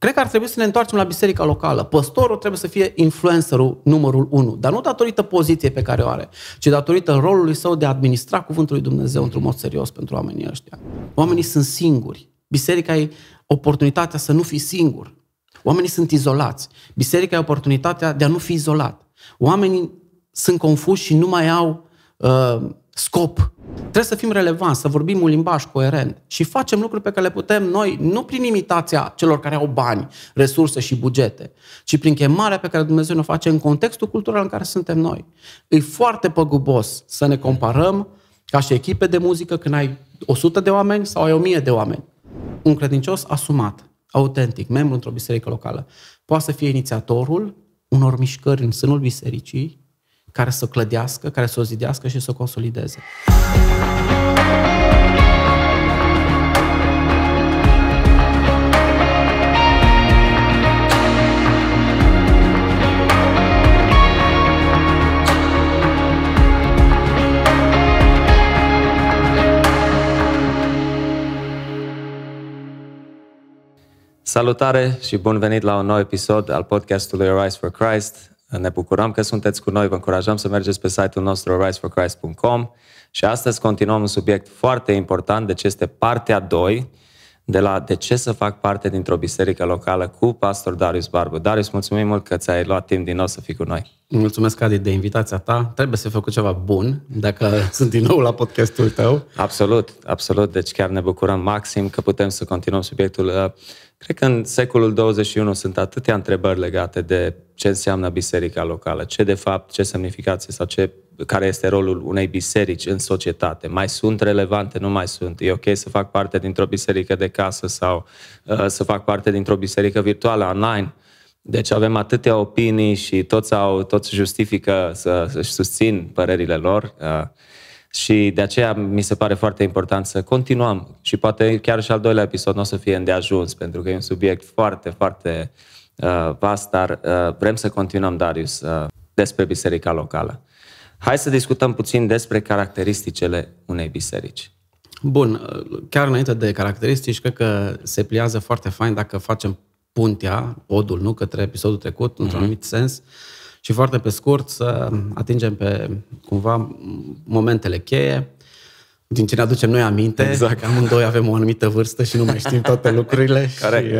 Cred că ar trebui să ne întoarcem la biserica locală. Păstorul trebuie să fie influencerul numărul unu, dar nu datorită poziției pe care o are, ci datorită rolului său de a administra cuvântul lui Dumnezeu într-un mod serios pentru oamenii ăștia. Oamenii sunt singuri. Biserica e oportunitatea să nu fii singur. Oamenii sunt izolați. Biserica e oportunitatea de a nu fi izolat. Oamenii sunt confuși și nu mai au uh, scop. Trebuie să fim relevanți, să vorbim un limbaj coerent și facem lucruri pe care le putem noi, nu prin imitația celor care au bani, resurse și bugete, ci prin chemarea pe care Dumnezeu ne face în contextul cultural în care suntem noi. E foarte păgubos să ne comparăm ca și echipe de muzică când ai 100 de oameni sau ai 1000 de oameni. Un credincios asumat, autentic, membru într-o biserică locală, poate să fie inițiatorul unor mișcări în sânul bisericii care să clădească, care să o zidească și să o consolideze. Salutare și bun venit la un nou episod al podcastului Arise for Christ. Ne bucurăm că sunteți cu noi, vă încurajăm să mergeți pe site-ul nostru ariseforchrist.com și astăzi continuăm un subiect foarte important, deci este partea 2 de la de ce să fac parte dintr-o biserică locală cu pastor Darius Barbu. Darius, mulțumim mult că ți-ai luat timp din nou să fii cu noi. Mulțumesc, Adi, de invitația ta. Trebuie să fac ceva bun dacă sunt din nou la podcastul tău. Absolut, absolut. Deci chiar ne bucurăm maxim că putem să continuăm subiectul. Cred că în secolul 21 sunt atâtea întrebări legate de ce înseamnă biserica locală, ce de fapt, ce semnificație sau ce, care este rolul unei biserici în societate. Mai sunt relevante, nu mai sunt. E ok să fac parte dintr-o biserică de casă sau uh, să fac parte dintr-o biserică virtuală, online. Deci avem atâtea opinii și toți, au, toți justifică să, să-și susțin părerile lor. Uh, și de aceea mi se pare foarte important să continuăm. Și poate chiar și al doilea episod nu o să fie îndeajuns, pentru că e un subiect foarte, foarte uh, vast, dar uh, vrem să continuăm, Darius, uh, despre biserica locală. Hai să discutăm puțin despre caracteristicile unei biserici. Bun, uh, chiar înainte de caracteristici, cred că se pliază foarte fain dacă facem puntea, podul, nu, către episodul trecut, într-un mm-hmm. anumit sens, uh, și foarte pe scurt să atingem pe cumva momentele cheie din ce ne aducem noi aminte. Exact. Amândoi avem o anumită vârstă și nu mai știm toate lucrurile. Care? Și,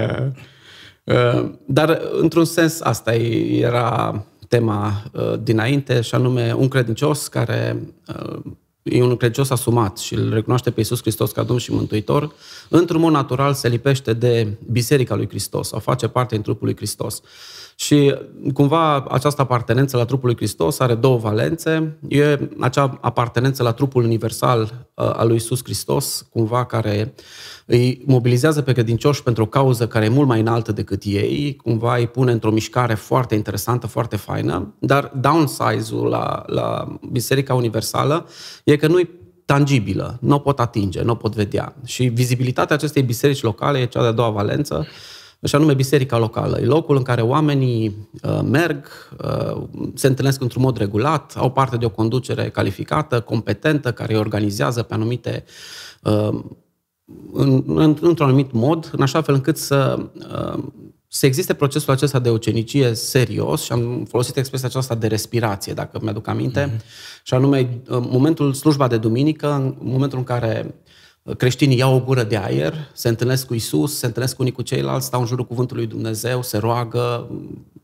uh, uh, dar, într-un sens, asta era tema uh, dinainte, și anume un credincios care uh, e un credincios asumat și îl recunoaște pe Iisus Hristos ca Domn și Mântuitor, într-un mod natural se lipește de Biserica lui Hristos sau face parte din trupul lui Hristos. Uh, și cumva această apartenență la trupul lui Hristos are două valențe. E acea apartenență la trupul universal uh, al lui Isus Hristos, cumva care îi mobilizează pe credincioși pentru o cauză care e mult mai înaltă decât ei, cumva îi pune într-o mișcare foarte interesantă, foarte faină, dar downside-ul la, la Biserica Universală e că nu-i tangibilă, nu o pot atinge, nu o pot vedea. Și vizibilitatea acestei biserici locale e cea de-a doua valență, și anume biserica locală. E locul în care oamenii uh, merg, uh, se întâlnesc într-un mod regulat, au parte de o conducere calificată, competentă, care îi organizează pe anumite uh, în, într-un anumit mod, în așa fel încât să, uh, să existe procesul acesta de ucenicie serios și am folosit expresia aceasta de respirație, dacă mi-aduc aminte, mm-hmm. și anume momentul slujba de duminică, în momentul în care creștinii iau o gură de aer, se întâlnesc cu Isus, se întâlnesc unii cu ceilalți, stau în jurul cuvântului lui Dumnezeu, se roagă,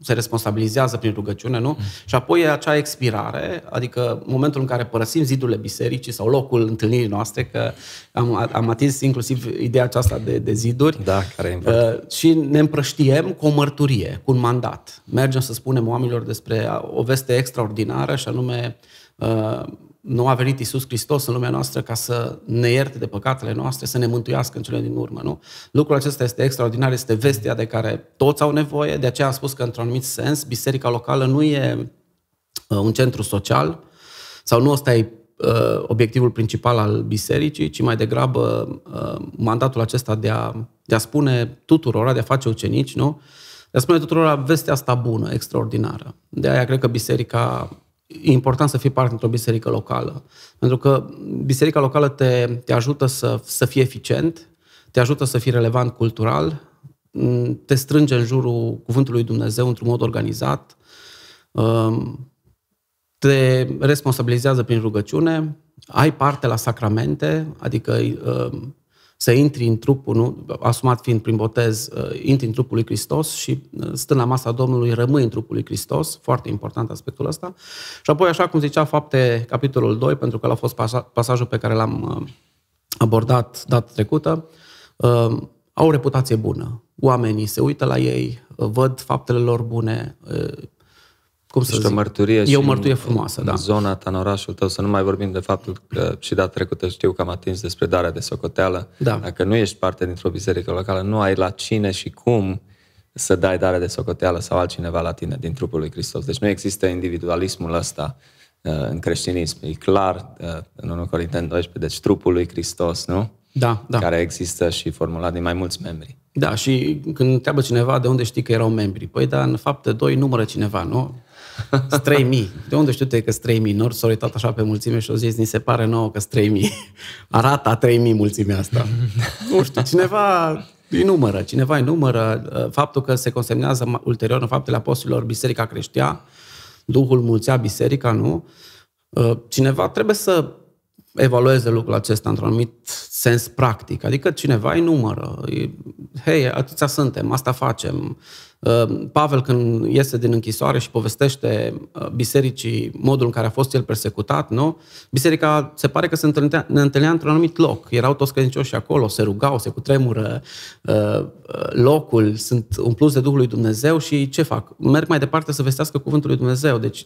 se responsabilizează prin rugăciune, nu? Mm. Și apoi e acea expirare, adică momentul în care părăsim zidurile bisericii sau locul întâlnirii noastre, că am, am atins inclusiv ideea aceasta de, de ziduri. Da, care e important. Uh, și ne împrăștiem cu o mărturie, cu un mandat. Mergem să spunem oamenilor despre o veste extraordinară și anume uh, nu a venit Isus Hristos în lumea noastră ca să ne ierte de păcatele noastre, să ne mântuiască în cele din urmă, nu? Lucrul acesta este extraordinar, este vestea de care toți au nevoie, de aceea am spus că, într-un anumit sens, biserica locală nu e uh, un centru social sau nu ăsta e uh, obiectivul principal al bisericii, ci mai degrabă uh, mandatul acesta de a, de a spune tuturor, de a face ucenici, nu? De a spune tuturor vestea asta bună, extraordinară. De aia cred că biserica e important să fii parte într-o biserică locală. Pentru că biserica locală te, te ajută să, să fii eficient, te ajută să fii relevant cultural, te strânge în jurul cuvântului Dumnezeu într-un mod organizat, te responsabilizează prin rugăciune, ai parte la sacramente, adică să intri în trupul, nu? asumat fiind prin botez, uh, intri în trupul lui Hristos și uh, stând la masa Domnului rămâi în trupul lui Hristos, foarte important aspectul ăsta. Și apoi, așa cum zicea fapte capitolul 2, pentru că a fost pasajul pe care l-am uh, abordat data trecută, au o reputație bună. Oamenii se uită la ei, văd faptele lor bune, cum să zic, mărturie e o mărturie frumoasă, în da. zona ta, în orașul tău, să nu mai vorbim de faptul că și data trecută știu că am atins despre darea de socoteală. Da. Dacă nu ești parte dintr-o biserică locală, nu ai la cine și cum să dai darea de socoteală sau altcineva la tine din trupul lui Hristos. Deci nu există individualismul ăsta uh, în creștinism. E clar uh, în 1 Corinteni 12, deci trupul lui Hristos, nu? Da, da. Care există și formulat din mai mulți membri. Da, și când întreabă cineva de unde știi că erau membri, păi dar în fapte 2 numără cineva, nu? 3000. De unde știu tu că 3000? Nord s-a uitat așa pe mulțime și au zis, ni se pare nouă că 3000. Arată 3000 mulțimea asta. nu știu, cineva îi numără, cineva îi numără. Faptul că se consemnează ulterior în faptele apostolilor Biserica creștea, Duhul mulțea biserica, nu? Cineva trebuie să evalueze lucrul acesta într-un anumit sens practic. Adică cineva îi numără. Hei, atâția suntem, asta facem. Uh, Pavel când iese din închisoare și povestește uh, bisericii modul în care a fost el persecutat, nu? Biserica se pare că se întâlnea, ne întâlnea într-un anumit loc. Erau toți credincioși acolo, se rugau, se cutremură uh, locul, sunt umpluți de Duhul lui Dumnezeu și ce fac? Merg mai departe să vestească cuvântul lui Dumnezeu. Deci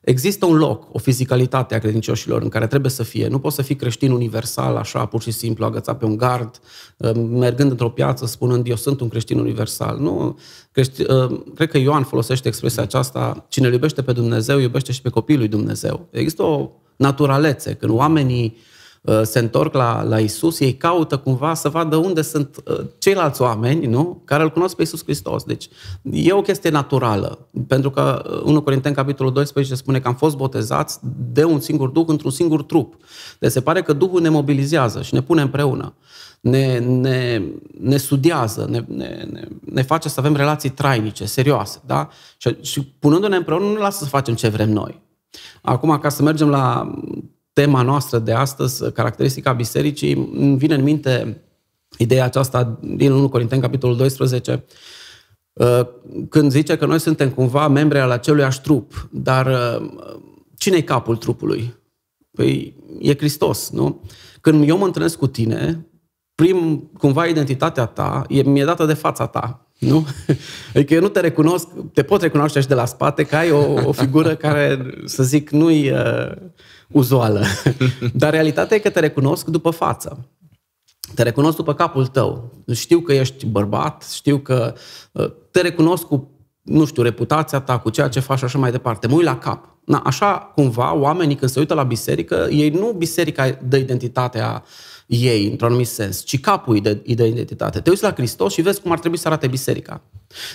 există un loc, o fizicalitate a credincioșilor în care trebuie să fie. Nu poți să fii creștin universal, așa, pur și simplu, agățat pe un gard, mergând într-o piață, spunând eu sunt un creștin universal. Nu, Crești, uh, cred că Ioan folosește expresia aceasta, cine iubește pe Dumnezeu, iubește și pe copilul lui Dumnezeu. Există o naturalețe, când oamenii uh, se întorc la, la Isus, ei caută cumva să vadă unde sunt uh, ceilalți oameni, nu? Care îl cunosc pe Isus Hristos. Deci e o chestie naturală, pentru că 1 Corinteni, capitolul 12, spune că am fost botezați de un singur Duh într-un singur trup. Deci se pare că Duhul ne mobilizează și ne pune împreună ne, ne, ne studiază, ne, ne, ne, ne face să avem relații trainice, serioase. Da? Și, și punându-ne împreună, nu ne lasă să facem ce vrem noi. Acum, ca să mergem la tema noastră de astăzi, caracteristica bisericii, îmi vine în minte ideea aceasta din 1 Corinteni, capitolul 12, uh, când zice că noi suntem cumva membri al aceluiași trup, dar uh, cine e capul trupului? Păi e Hristos, nu? Când eu mă întâlnesc cu tine, prim, cumva identitatea ta e, mi-e dată de fața ta. Nu? Adică eu nu te recunosc, te pot recunoaște și de la spate că ai o, o figură care, să zic, nu-i uh, uzuală. Dar realitatea e că te recunosc după față. Te recunosc după capul tău. Știu că ești bărbat, știu că uh, te recunosc cu, nu știu, reputația ta, cu ceea ce faci și așa mai departe. Mă uit la cap. Na, așa, cumva, oamenii când se uită la biserică, ei nu biserica dă identitatea ei, într-un anumit sens, ci capul de, de identitate. Te uiți la Hristos și vezi cum ar trebui să arate biserica.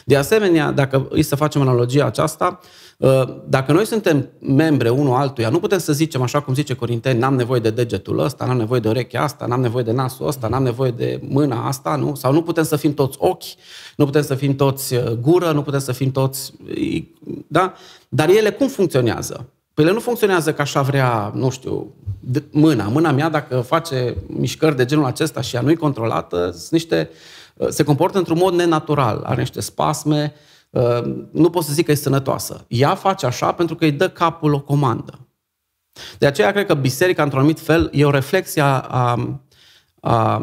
De asemenea, dacă îi să facem analogia aceasta, ă, dacă noi suntem membre unul altuia, nu putem să zicem, așa cum zice Corinteni, n-am nevoie de degetul ăsta, n-am nevoie de urechea asta, n-am nevoie de nasul ăsta, n-am nevoie de mâna asta, nu? Sau nu putem să fim toți ochi, nu putem să fim toți ă, gură, nu putem să fim toți... Da? Dar ele cum funcționează? Păi ele nu funcționează ca așa vrea, nu știu, mâna. Mâna mea, dacă face mișcări de genul acesta și ea nu-i controlată, sunt niște, uh, se comportă într-un mod nenatural. Are niște spasme, uh, nu pot să zic că e sănătoasă. Ea face așa pentru că îi dă capul o comandă. De aceea cred că biserica, într-un anumit fel, e o reflexie a, a, a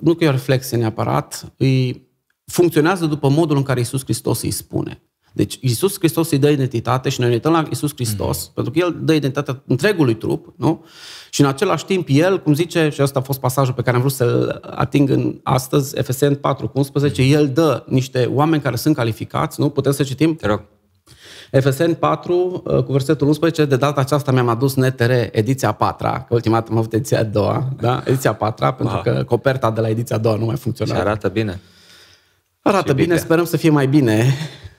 nu că e o reflexie neapărat, îi funcționează după modul în care Isus Hristos îi spune. Deci Isus Hristos îi dă identitate și noi ne uităm la Isus Hristos, mm-hmm. pentru că El dă identitatea întregului trup, nu? Și în același timp El, cum zice, și ăsta a fost pasajul pe care am vrut să-l ating în astăzi, Efeseni 4 cu 11, El dă niște oameni care sunt calificați, nu? Putem să citim? Te rog. Efeseni 4, uh, cu versetul 11, de data aceasta mi-am adus NTR ediția 4, că ultima dată am avut ediția a doua, da? Ediția 4, pentru wow. că coperta de la ediția a doua nu mai funcționa. Și arată bine. Arată bine, sperăm să fie mai bine Uh,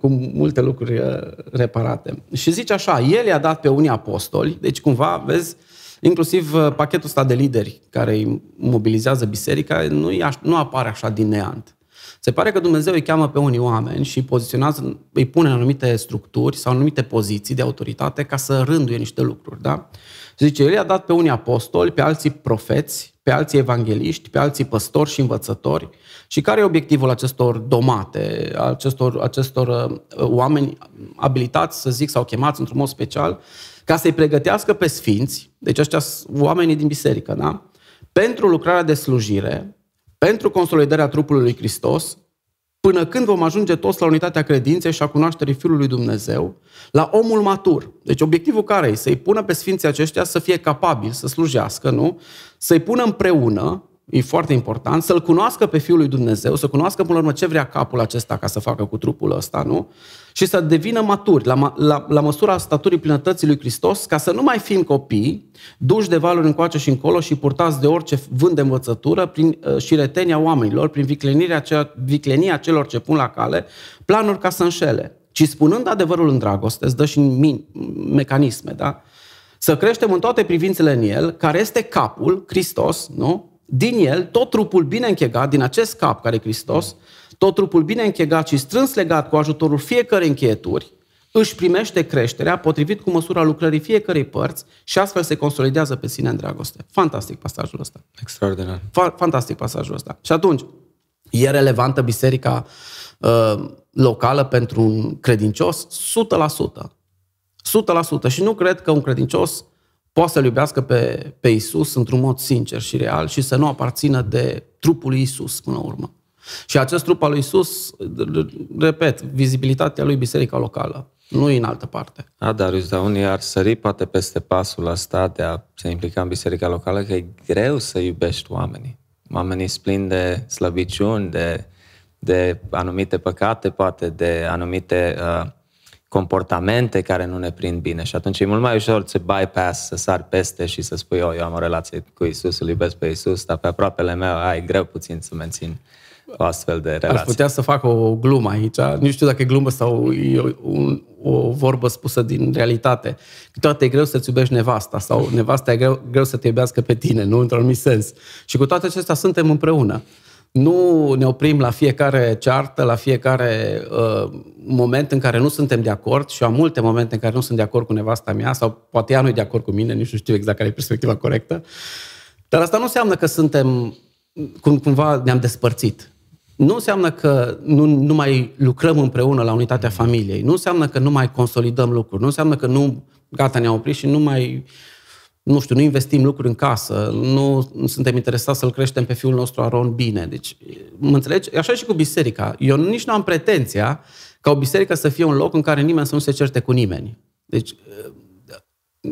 cu multe lucruri uh, reparate. Și zice așa, el i-a dat pe unii apostoli, deci cumva, vezi, inclusiv uh, pachetul ăsta de lideri care îi mobilizează biserica nu, nu apare așa din neant. Se pare că Dumnezeu îi cheamă pe unii oameni și poziționează, îi pune în anumite structuri sau în anumite poziții de autoritate ca să rânduie niște lucruri. Da? Zice, El i-a dat pe unii apostoli, pe alții profeți, pe alții evangeliști, pe alții păstori și învățători. Și care e obiectivul acestor domate, acestor, acestor uh, oameni abilitați, să zic, sau chemați într-un mod special, ca să-i pregătească pe sfinți, deci ăștia oamenii din biserică, da? pentru lucrarea de slujire, pentru consolidarea trupului lui Hristos, până când vom ajunge toți la unitatea credinței și a cunoașterii Fiului lui Dumnezeu, la omul matur. Deci obiectivul care e? Să-i pună pe sfinții aceștia să fie capabili să slujească, nu? Să-i pună împreună, e foarte important, să-L cunoască pe Fiul lui Dumnezeu, să cunoască până la urmă ce vrea capul acesta ca să facă cu trupul ăsta, nu? Și să devină maturi, la, la, la măsura staturii plinătății lui Hristos, ca să nu mai fim copii, duși de valuri încoace și încolo și purtați de orice vânt de învățătură prin, uh, și retenia oamenilor, prin viclenirea, cea, viclenia celor ce pun la cale, planuri ca să înșele. Ci spunând adevărul în dragoste, îți dă și min, mecanisme, da? Să creștem în toate privințele în El, care este capul, Hristos, nu? din el, tot trupul bine închegat, din acest cap care e Hristos, tot trupul bine închegat și strâns legat cu ajutorul fiecărei încheieturi, își primește creșterea potrivit cu măsura lucrării fiecărei părți și astfel se consolidează pe sine în dragoste. Fantastic pasajul ăsta. Extraordinar. Fa- fantastic pasajul ăsta. Și atunci, e relevantă biserica uh, locală pentru un credincios? 100%. 100%. Și nu cred că un credincios poate să-L iubească pe, pe Isus într-un mod sincer și real și să nu aparțină de trupul lui Isus până la urmă. Și acest trup al lui Isus, repet, vizibilitatea lui biserica locală, nu în altă parte. A, Darius, dar unii ar sări poate peste pasul ăsta de a se implica în biserica locală, că e greu să iubești oamenii. Oamenii splin de slăbiciuni, de, de anumite păcate, poate de anumite uh, comportamente care nu ne prind bine și atunci e mult mai ușor să bypass, să sar peste și să spui, eu, eu am o relație cu Isus, îl iubesc pe Isus, dar pe aproapele meu ai greu puțin să mențin o astfel de relație. Aș putea să fac o glumă aici, nu știu dacă e glumă sau e o, o vorbă spusă din realitate. Câteodată e greu să-ți iubești nevasta sau nevasta e greu, greu să te iubească pe tine, nu într-un anumit sens. Și cu toate acestea suntem împreună nu ne oprim la fiecare ceartă, la fiecare uh, moment în care nu suntem de acord și am multe momente în care nu sunt de acord cu nevasta mea sau poate ea nu e de acord cu mine, nici nu știu exact care e perspectiva corectă. Dar asta nu înseamnă că suntem, cum, cumva ne-am despărțit. Nu înseamnă că nu, nu mai lucrăm împreună la unitatea familiei. Nu înseamnă că nu mai consolidăm lucruri. Nu înseamnă că nu, gata, ne-am oprit și nu mai nu știu, nu investim lucruri în casă, nu, nu suntem interesați să-l creștem pe fiul nostru Aron bine. Deci, mă înțelegi? Așa și cu biserica. Eu nici nu am pretenția ca o biserică să fie un loc în care nimeni să nu se certe cu nimeni. Deci,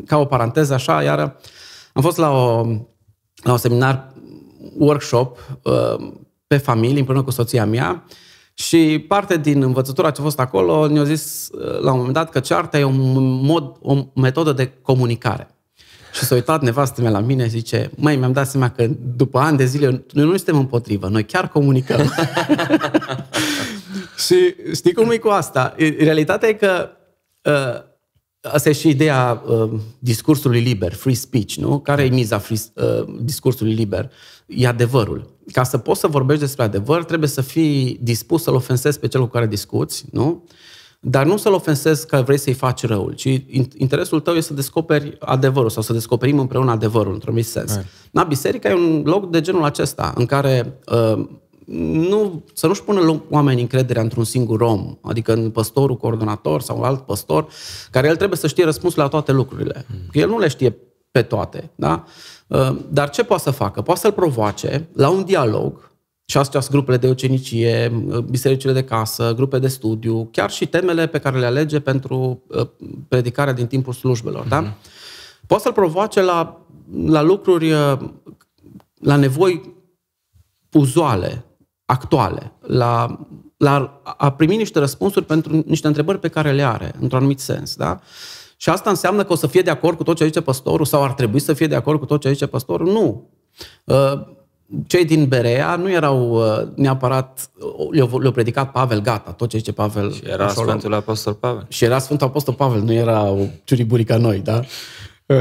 ca o paranteză așa, iar am fost la, o, la un seminar, workshop uh, pe familie împreună cu soția mea și parte din învățătura ce a fost acolo ne-a zis uh, la un moment dat că cearta e un mod, o metodă de comunicare. Și s-a uitat nevastă mea la mine și zice, măi, mi-am dat seama că după ani de zile noi nu suntem împotrivă, noi chiar comunicăm. și știi cum e cu asta? Realitatea e că uh, asta e și ideea uh, discursului liber, free speech, nu? Care e miza free, uh, discursului liber? E adevărul. Ca să poți să vorbești despre adevăr, trebuie să fii dispus să-l ofensezi pe cel cu care discuți, nu? Dar nu să-l ofensezi că vrei să-i faci răul, ci interesul tău este să descoperi adevărul sau să descoperim împreună adevărul, într-un sens. Na, biserica e un loc de genul acesta, în care uh, nu, să nu-și pună oamenii încrederea într-un singur om, adică în păstorul coordonator sau alt păstor, care el trebuie să știe răspunsul la toate lucrurile. Mm. el nu le știe pe toate. Da? Uh, dar ce poate să facă? Poate să-l provoace la un dialog și astea sunt grupele de ucenicie, bisericile de casă, grupe de studiu, chiar și temele pe care le alege pentru uh, predicarea din timpul slujbelor. Uh-huh. Da? Mhm. Poate să-l provoace la, la lucruri, uh, la nevoi uzuale, actuale, la, la a primi niște răspunsuri pentru niște întrebări pe care le are, într-un anumit sens. Da? Și asta înseamnă că o să fie de acord cu tot ce zice păstorul sau ar trebui să fie de acord cu tot ce zice păstorul? Nu. Uh, cei din Berea nu erau uh, neapărat, uh, le-au, le predicat Pavel, gata, tot ce zice Pavel. Și era Sfântul Apostol Pavel. Și era Sfântul Apostol Pavel, nu era o ciuriburi ca noi, da? Uh,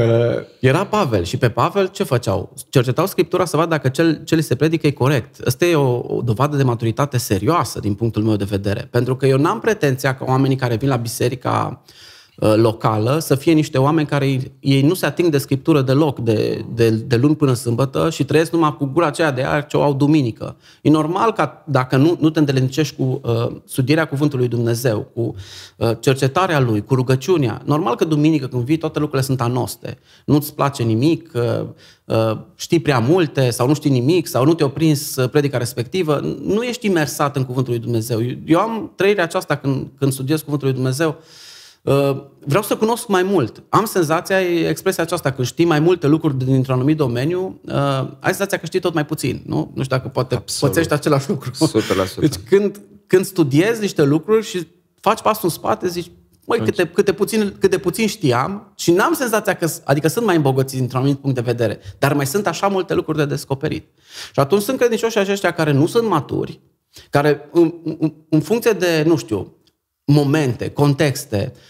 era Pavel și pe Pavel ce făceau? Cercetau Scriptura să vadă dacă cel, ce li se predică e corect. Asta e o, o dovadă de maturitate serioasă din punctul meu de vedere. Pentru că eu n-am pretenția că oamenii care vin la biserica uh, Uh, locală să fie niște oameni care ei nu se ating de scriptură deloc de, de, de luni până sâmbătă și trăiesc numai cu gura aceea de aer ce o au duminică. E normal ca dacă nu, nu te îndelencești cu uh, studierea Cuvântului Dumnezeu, cu uh, cercetarea Lui, cu rugăciunea, normal că duminică când vii toate lucrurile sunt anoste. Nu-ți place nimic, uh, uh, știi prea multe sau nu știi nimic sau nu te-a prins uh, predica respectivă, nu ești imersat în Cuvântul lui Dumnezeu. Eu am trăirea aceasta când, când studiez Cuvântul lui Dumnezeu, uh, Uh, vreau să cunosc mai mult. Am senzația, expresia aceasta, că știi mai multe lucruri dintr-un anumit domeniu, uh, ai senzația că știi tot mai puțin. Nu, nu știu dacă poate Absolut. pățești același lucru. 100%. Deci când, când studiezi niște lucruri și faci pasul în spate, zici, măi, câte, câte, puțin, cât de puțin știam și n-am senzația că, adică sunt mai îmbogățiți dintr-un anumit punct de vedere, dar mai sunt așa multe lucruri de descoperit. Și atunci sunt credincioși aceștia care nu sunt maturi, care în, în, în funcție de, nu știu, momente, contexte, Uh,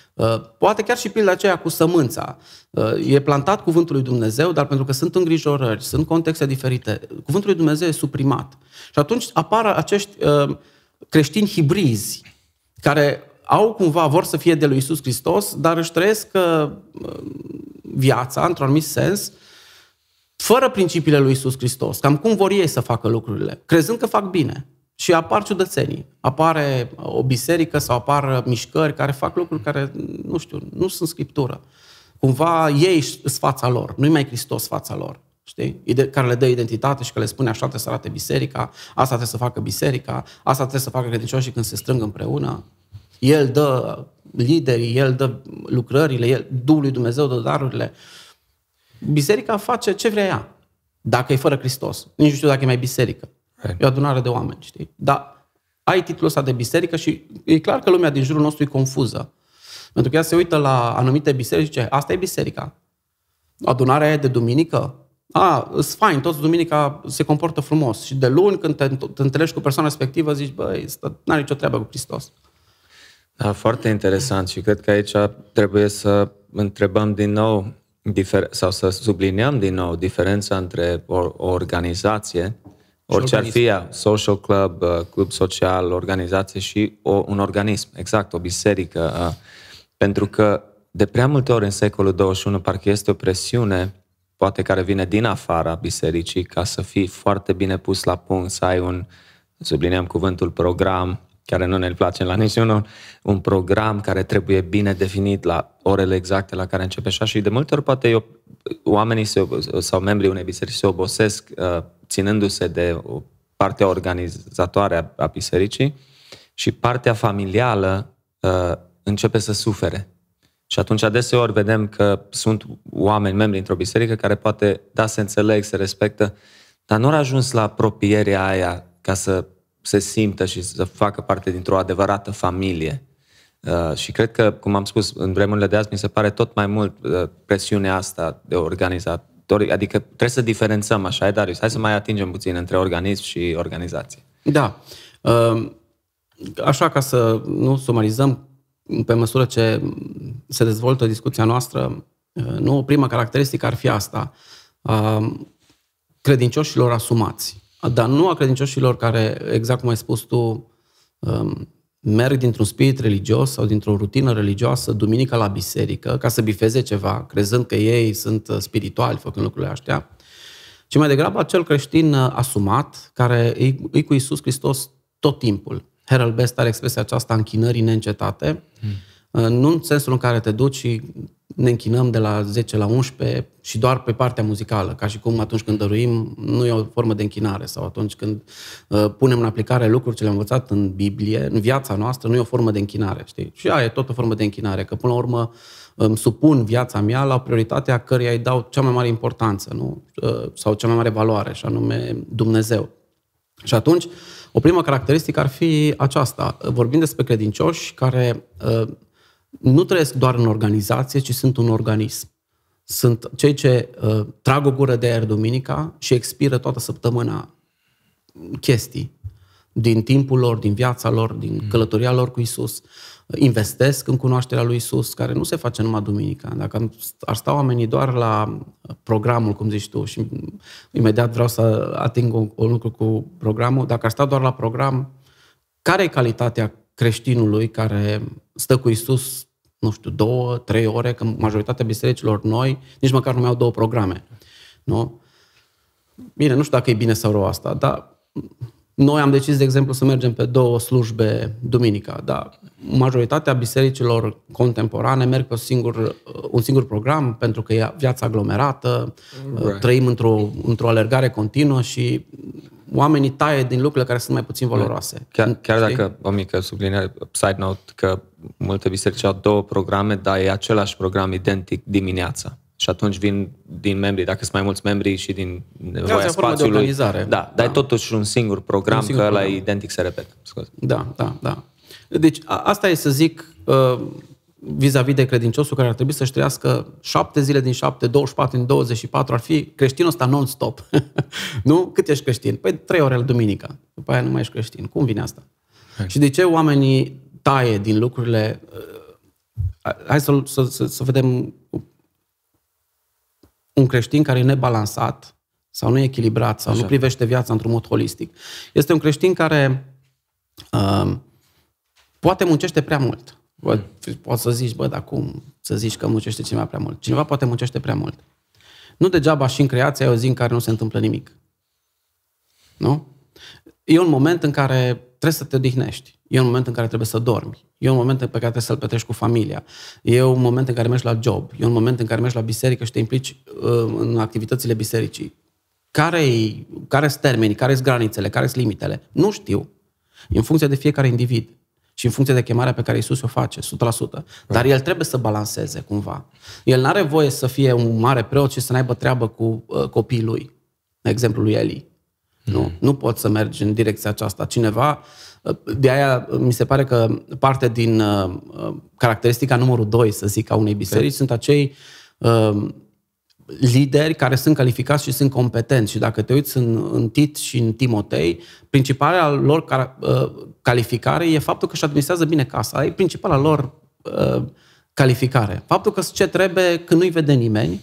poate chiar și pilda aceea cu sămânța. Uh, e plantat cuvântul lui Dumnezeu, dar pentru că sunt îngrijorări, sunt contexte diferite, cuvântul lui Dumnezeu e suprimat. Și atunci apar acești uh, creștini hibrizi care au cumva, vor să fie de lui Isus Hristos, dar își trăiesc viața, într-un anumit sens, fără principiile lui Isus Hristos. Cam cum vor ei să facă lucrurile, crezând că fac bine. Și apar ciudățenii. Apare o biserică sau apar mișcări care fac lucruri care, nu știu, nu sunt scriptură. Cumva ei sunt fața lor, nu-i mai Hristos fața lor. Știi? Care le dă identitate și că le spune așa trebuie să arate biserica, asta trebuie să facă biserica, asta trebuie să facă credincioșii când se strâng împreună. El dă liderii, el dă lucrările, el, Duhul lui Dumnezeu dă darurile. Biserica face ce vrea ea, dacă e fără Hristos. Nici nu știu dacă e mai biserică. E o adunare de oameni, știi? Dar ai titlul ăsta de biserică și e clar că lumea din jurul nostru e confuză. Pentru că ea se uită la anumite biserici și zice, asta e biserica. Adunarea e de duminică? A, sunt fain, toți duminica se comportă frumos. Și de luni, când te, te întâlnești cu persoana respectivă, zici, băi, n-are nicio treabă cu Hristos. Da, foarte interesant și cred că aici trebuie să întrebăm din nou sau să subliniem din nou diferența între o, o organizație Orice ar fi ea, social club, uh, club social, organizație și o, un organism, exact, o biserică. Uh, pentru că de prea multe ori în secolul 21 parcă este o presiune, poate care vine din afara bisericii, ca să fii foarte bine pus la punct, să ai un, subliniem cuvântul program, care nu ne place la niciunul, un program care trebuie bine definit la orele exacte la care începe așa și de multe ori poate eu, oamenii se, sau membrii unei biserici se obosesc uh, ținându-se de o partea organizatoare a, a bisericii și partea familială uh, începe să sufere. Și atunci adeseori vedem că sunt oameni, membri într-o biserică, care poate, da, se înțeleg, se respectă, dar nu au ajuns la apropierea aia ca să se simtă și să facă parte dintr-o adevărată familie. Uh, și cred că, cum am spus, în vremurile de azi mi se pare tot mai mult uh, presiunea asta de organizat, adică trebuie să diferențăm, așa e, Darius? Hai să mai atingem puțin între organism și organizație. Da. Ehm, așa ca să nu sumarizăm pe măsură ce se dezvoltă discuția noastră, eh, nu, o primă caracteristică ar fi asta, credincioșilor asumați, dar nu a credincioșilor care, exact cum ai spus tu, ehm, merg dintr-un spirit religios sau dintr-o rutină religioasă duminica la biserică ca să bifeze ceva, crezând că ei sunt uh, spirituali făcând lucrurile astea, ci mai degrabă acel creștin uh, asumat care e, e cu Isus Hristos tot timpul. Harold Best are expresia aceasta închinării neîncetate, hmm. nu în sensul în care te duci și ne închinăm de la 10 la 11 și doar pe partea muzicală, ca și cum atunci când dăruim nu e o formă de închinare sau atunci când uh, punem în aplicare lucruri ce le-am învățat în Biblie, în viața noastră, nu e o formă de închinare, știi? Și aia e tot o formă de închinare, că până la urmă îmi supun viața mea la prioritatea căreia îi dau cea mai mare importanță, nu? Uh, sau cea mai mare valoare, și anume Dumnezeu. Și atunci, o primă caracteristică ar fi aceasta. Vorbim despre credincioși care uh, nu trăiesc doar în organizație, ci sunt un organism. Sunt cei ce uh, trag o gură de aer duminica și expiră toată săptămâna chestii. din timpul lor, din viața lor, din mm. călătoria lor cu Isus, investesc în cunoașterea lui Isus, care nu se face numai duminica. Dacă ar sta oamenii doar la programul, cum zici tu, și imediat vreau să ating un, un lucru cu programul, dacă ar sta doar la program, care e calitatea creștinului care stă cu Isus, nu știu, două, trei ore, că majoritatea bisericilor noi nici măcar nu mai au două programe. Nu? Bine, nu știu dacă e bine sau rău asta, dar noi am decis, de exemplu, să mergem pe două slujbe duminica, dar majoritatea bisericilor contemporane merg pe un singur, un singur program pentru că e viața aglomerată, right. trăim într-o, într-o alergare continuă și oamenii taie din lucrurile care sunt mai puțin valoroase. Chiar, chiar dacă, o mică subliniere, side note, că multe biserici au două programe, dar e același program identic dimineața. Și atunci vin din membrii, dacă sunt mai mulți membri și din nevoia spațiului. De da, dar da. e totuși un singur program, un singur că ăla e identic se repetă. Scuze. Da, da, da. Deci a, asta e să zic uh, vis-a-vis de credinciosul care ar trebui să-și trăiască șapte zile din șapte, 24 din 24, ar fi creștinul ăsta non-stop. nu? Cât ești creștin? Păi trei ore la duminica. După aia nu mai ești creștin. Cum vine asta? Hai. Și de ce oamenii taie din lucrurile... Uh, hai să, să, să, să vedem un creștin care e nebalansat sau nu e echilibrat sau Așa. nu privește viața într-un mod holistic. Este un creștin care uh, poate muncește prea mult. Bă, poți să zici, bă, dar cum să zici că muncește cineva prea mult? Cineva poate muncește prea mult. Nu degeaba și în creație ai o zi în care nu se întâmplă nimic. Nu? E un moment în care trebuie să te odihnești. E un moment în care trebuie să dormi. E un moment pe care trebuie să-l petrești cu familia. E un moment în care mergi la job. E un moment în care mergi la biserică și te implici uh, în activitățile bisericii. Care-i, care sunt termenii, care sunt granițele, care sunt limitele? Nu știu. E în funcție de fiecare individ și în funcție de chemarea pe care Isus o face, 100%. Dar el trebuie să balanceze cumva. El nu are voie să fie un mare preot și să n-aibă treabă cu uh, copiii lui. Exemplul lui Eli. Mm. Nu, nu poți să mergi în direcția aceasta. Cineva de aia mi se pare că parte din uh, caracteristica numărul 2, să zic, a unei biserici, okay. sunt acei uh, lideri care sunt calificați și sunt competenți. Și dacă te uiți în, în Tit și în Timotei, principala lor uh, calificare e faptul că își administrează bine casa. E principala lor uh, calificare. Faptul că ce trebuie când nu-i vede nimeni,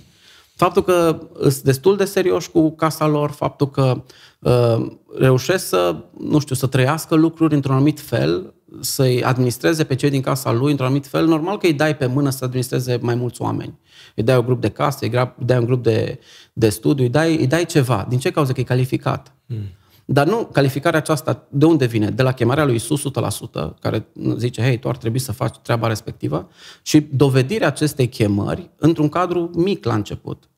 faptul că sunt destul de serioși cu casa lor, faptul că uh, reușesc să, nu știu, să trăiască lucruri într-un anumit fel, să-i administreze pe cei din casa lui într-un anumit fel, normal că îi dai pe mână să administreze mai mulți oameni. Îi dai un grup de casă, îi dai un grup de, de studiu, îi dai, îi dai ceva. Din ce cauză? Că e calificat. Mm. Dar nu, calificarea aceasta de unde vine? De la chemarea lui Isus 100%, care zice, hei, tu ar trebui să faci treaba respectivă, și dovedirea acestei chemări într-un cadru mic la început.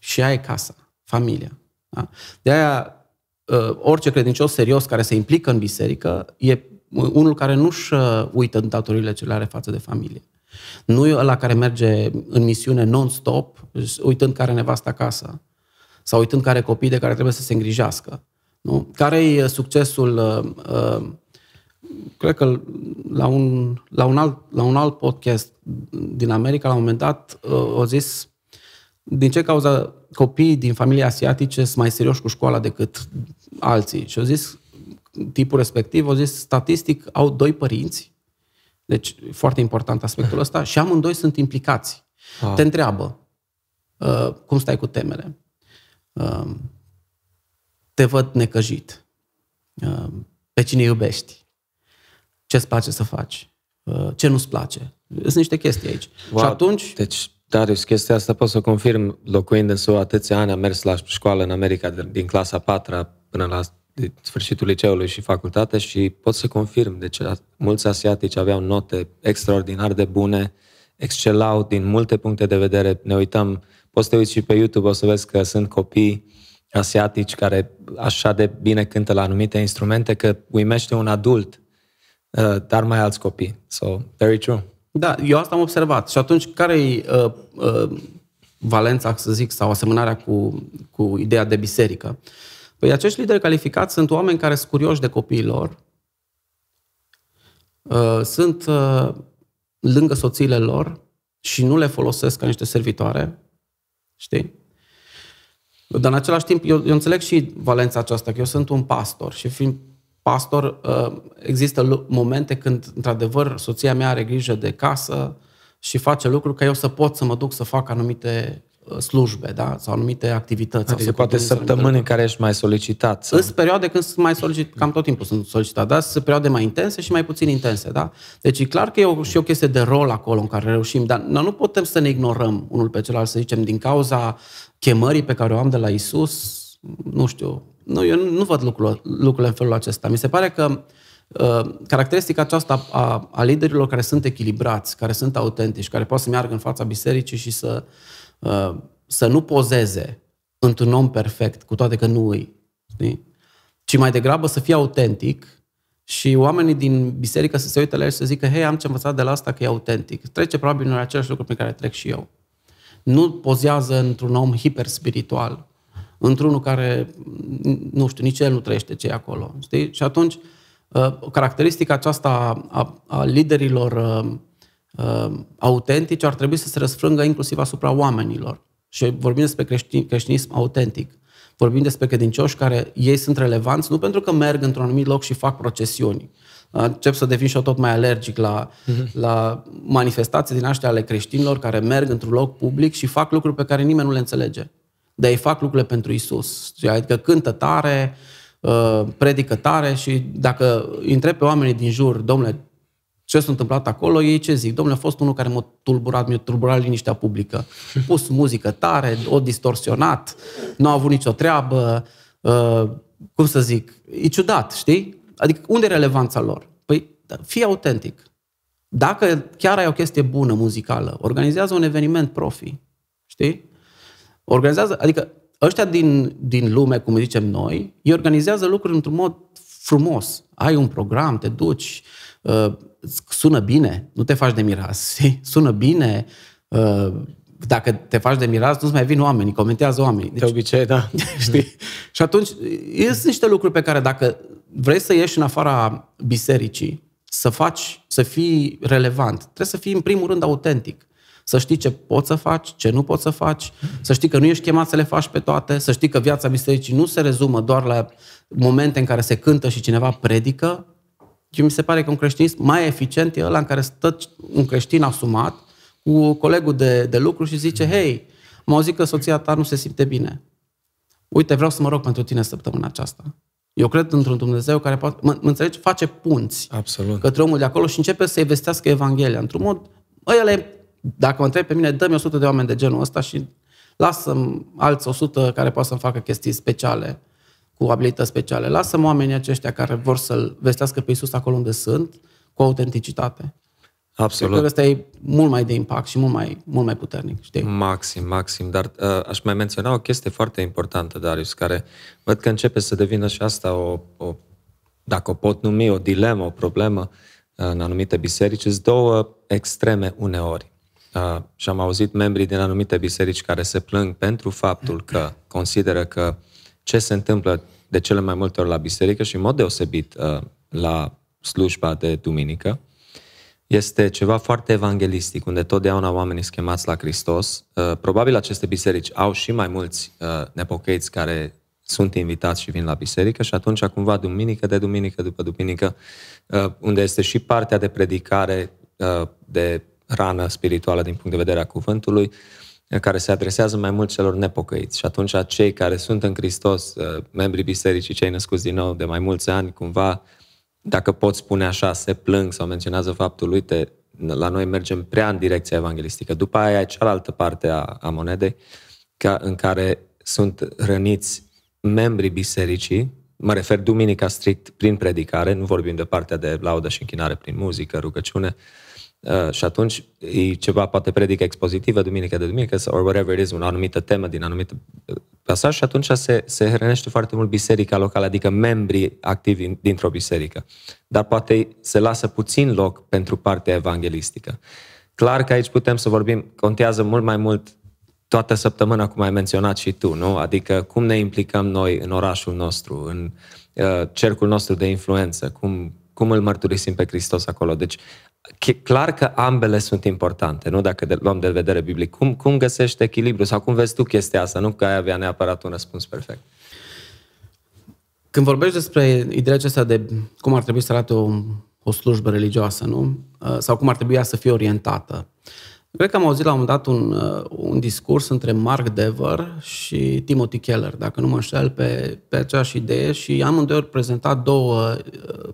Și aia e casa, familia. Da? De aia, ă, orice credincios serios care se implică în biserică e unul care nu-și ă, uită datoriile ce le are față de familie. Nu e ăla care merge în misiune non-stop, uitând care nevastă acasă, sau uitând care copii de care trebuie să se îngrijească. Nu? Care e succesul uh, cred că la un, la, un alt, la un alt podcast din America, la un moment dat, uh, au zis din ce cauza copiii din familii asiatice sunt mai serioși cu școala decât alții. Și au zis, tipul respectiv, au zis, statistic, au doi părinți, deci foarte important aspectul ăsta, și amândoi sunt implicați. Ah. Te întreabă, uh, cum stai cu temele? Uh, te văd necăjit. Uh, pe cine iubești? Ce-ți place să faci? Uh, ce nu-ți place? Sunt niște chestii aici. Wow. Și atunci... Deci Darius, chestia asta pot să confirm, locuind în SUA atâția ani, am mers la școală în America din clasa 4 până la sfârșitul liceului și facultate și pot să confirm, deci mulți asiatici aveau note extraordinar de bune, excelau din multe puncte de vedere, ne uităm, poți să te uiți și pe YouTube, o să vezi că sunt copii asiatici care așa de bine cântă la anumite instrumente că uimește un adult, uh, dar mai alți copii. So, very true. Da, eu asta am observat. Și atunci, care e uh, uh, valența, să zic, sau asemănarea cu, cu ideea de biserică? Păi acești lideri calificați sunt oameni care sunt curioși de copiilor, uh, sunt uh, lângă soțiile lor și nu le folosesc ca niște servitoare, știi? Dar în același timp, eu, eu înțeleg și valența aceasta, că eu sunt un pastor și fiind pastor, uh, există momente când, într-adevăr, soția mea are grijă de casă și face lucruri ca eu să pot să mă duc să fac anumite uh, slujbe, da? sau anumite activități. Adică poate săptămâni în care ești mai solicitat. Sau... Sunt perioade când sunt mai solicitat, cam tot timpul sunt solicitat, da? Sunt perioade mai intense și mai puțin intense, da? Deci e clar că e o, și o chestie de rol acolo în care reușim, dar noi nu putem să ne ignorăm unul pe celălalt, să zicem, din cauza chemării pe care o am de la Isus, nu știu, nu, eu nu, nu văd lucrurile, lucrurile în felul acesta. Mi se pare că uh, caracteristica aceasta a, a liderilor care sunt echilibrați, care sunt autentici, care pot să meargă în fața bisericii și să, uh, să nu pozeze într-un om perfect, cu toate că nu îi, știi? ci mai degrabă să fie autentic și oamenii din biserică să se uite la el și să zică, hei, am ce învățat de la asta că e autentic. Trece probabil în același lucru pe care trec și eu. Nu pozează într-un om hiperspiritual, într-unul care, nu știu, nici el nu trăiește ce e acolo. Știi? Și atunci, uh, caracteristica aceasta a, a liderilor uh, uh, autentici ar trebui să se răsfrângă inclusiv asupra oamenilor. Și vorbim despre creștin, creștinism autentic. Vorbim despre credincioși care ei sunt relevanți nu pentru că merg într-un anumit loc și fac procesiuni. Încep să devin și eu tot mai alergic la, uh-huh. la manifestații din astea ale creștinilor care merg într-un loc public și fac lucruri pe care nimeni nu le înțelege dar ei fac lucrurile pentru Isus. Adică cântă tare, uh, predică tare și dacă îi întreb pe oamenii din jur, domnule, ce s-a întâmplat acolo, ei ce zic? Domnule, a fost unul care m-a tulburat, mi-a tulburat liniștea publică. A pus muzică tare, o distorsionat, nu a avut nicio treabă, uh, cum să zic, e ciudat, știi? Adică unde e relevanța lor? Păi, da, fii autentic. Dacă chiar ai o chestie bună muzicală, organizează un eveniment profi, știi? Organizează, adică ăștia din, din lume, cum zicem noi, ei organizează lucruri într-un mod frumos. Ai un program, te duci, uh, sună bine, nu te faci de miras, sună bine, uh, dacă te faci de miras, nu-ți mai vin oamenii, comentează oamenii. Deci, de obicei, da. Știi? Și atunci, sunt niște lucruri pe care dacă vrei să ieși în afara bisericii, să faci, să fii relevant, trebuie să fii în primul rând autentic să știi ce poți să faci, ce nu poți să faci, să știi că nu ești chemat să le faci pe toate, să știi că viața bisericii nu se rezumă doar la momente în care se cântă și cineva predică. Și mi se pare că un creștinism mai eficient e ăla în care stă un creștin asumat cu colegul de, de lucru și zice, hei, am auzit că soția ta nu se simte bine. Uite, vreau să mă rog pentru tine săptămâna aceasta. Eu cred într-un Dumnezeu care poate, mă, mă înțelegi, face punți Absolut. către omul de acolo și începe să-i vestească Evanghelia într-un mod, ăia le dacă mă întreb pe mine, dă-mi 100 de oameni de genul ăsta și lasă alți 100 care pot să-mi facă chestii speciale, cu abilități speciale. Lasă-mă oamenii aceștia care vor să-L vestească pe Iisus acolo unde sunt, cu autenticitate. Absolut. Cred că ăsta e mult mai de impact și mult mai, mult mai puternic, știi? Maxim, maxim. Dar uh, aș mai menționa o chestie foarte importantă, Darius, care văd că începe să devină și asta o, o dacă o pot numi, o dilemă, o problemă uh, în anumite biserici. Sunt două extreme uneori. Uh, și am auzit membrii din anumite biserici care se plâng pentru faptul că consideră că ce se întâmplă de cele mai multe ori la biserică și în mod deosebit uh, la slujba de duminică, este ceva foarte evanghelistic, unde totdeauna oamenii schemați la Hristos. Uh, probabil aceste biserici au și mai mulți uh, nepocăiți care sunt invitați și vin la biserică și atunci cumva duminică de duminică după duminică, uh, unde este și partea de predicare, uh, de rană spirituală din punct de vedere a cuvântului, care se adresează mai mult celor nepocăiți. Și atunci cei care sunt în Hristos, uh, membrii bisericii, cei născuți din nou de mai mulți ani, cumva, dacă pot spune așa, se plâng sau menționează faptul, uite, la noi mergem prea în direcția evanghelistică. După aia e cealaltă parte a, a monedei, ca, în care sunt răniți membrii bisericii, mă refer duminica strict prin predicare, nu vorbim de partea de laudă și închinare prin muzică, rugăciune, uh, Uh, și atunci e ceva, poate predică expozitivă duminică de duminică sau whatever it is, o anumită temă din anumită uh, pasaj și atunci se, se hrănește foarte mult biserica locală, adică membrii activi dintr-o biserică. Dar poate se lasă puțin loc pentru partea evanghelistică. Clar că aici putem să vorbim, contează mult mai mult toată săptămâna, cum ai menționat și tu, nu? Adică cum ne implicăm noi în orașul nostru, în uh, cercul nostru de influență, cum, cum îl mărturisim pe Hristos acolo. Deci clar că ambele sunt importante, nu dacă de, luăm de vedere biblic. Cum, cum găsești echilibru sau cum vezi tu chestia asta? Nu că ai avea neapărat un răspuns perfect. când vorbești despre ideea acesta de cum ar trebui să arate o, o slujbă religioasă, nu? Uh, sau cum ar trebui ea să fie orientată, Cred că am auzit la un moment dat un, uh, un discurs între Mark Dever și Timothy Keller, dacă nu mă înșel, pe, pe aceeași idee și amândoi au prezentat două uh,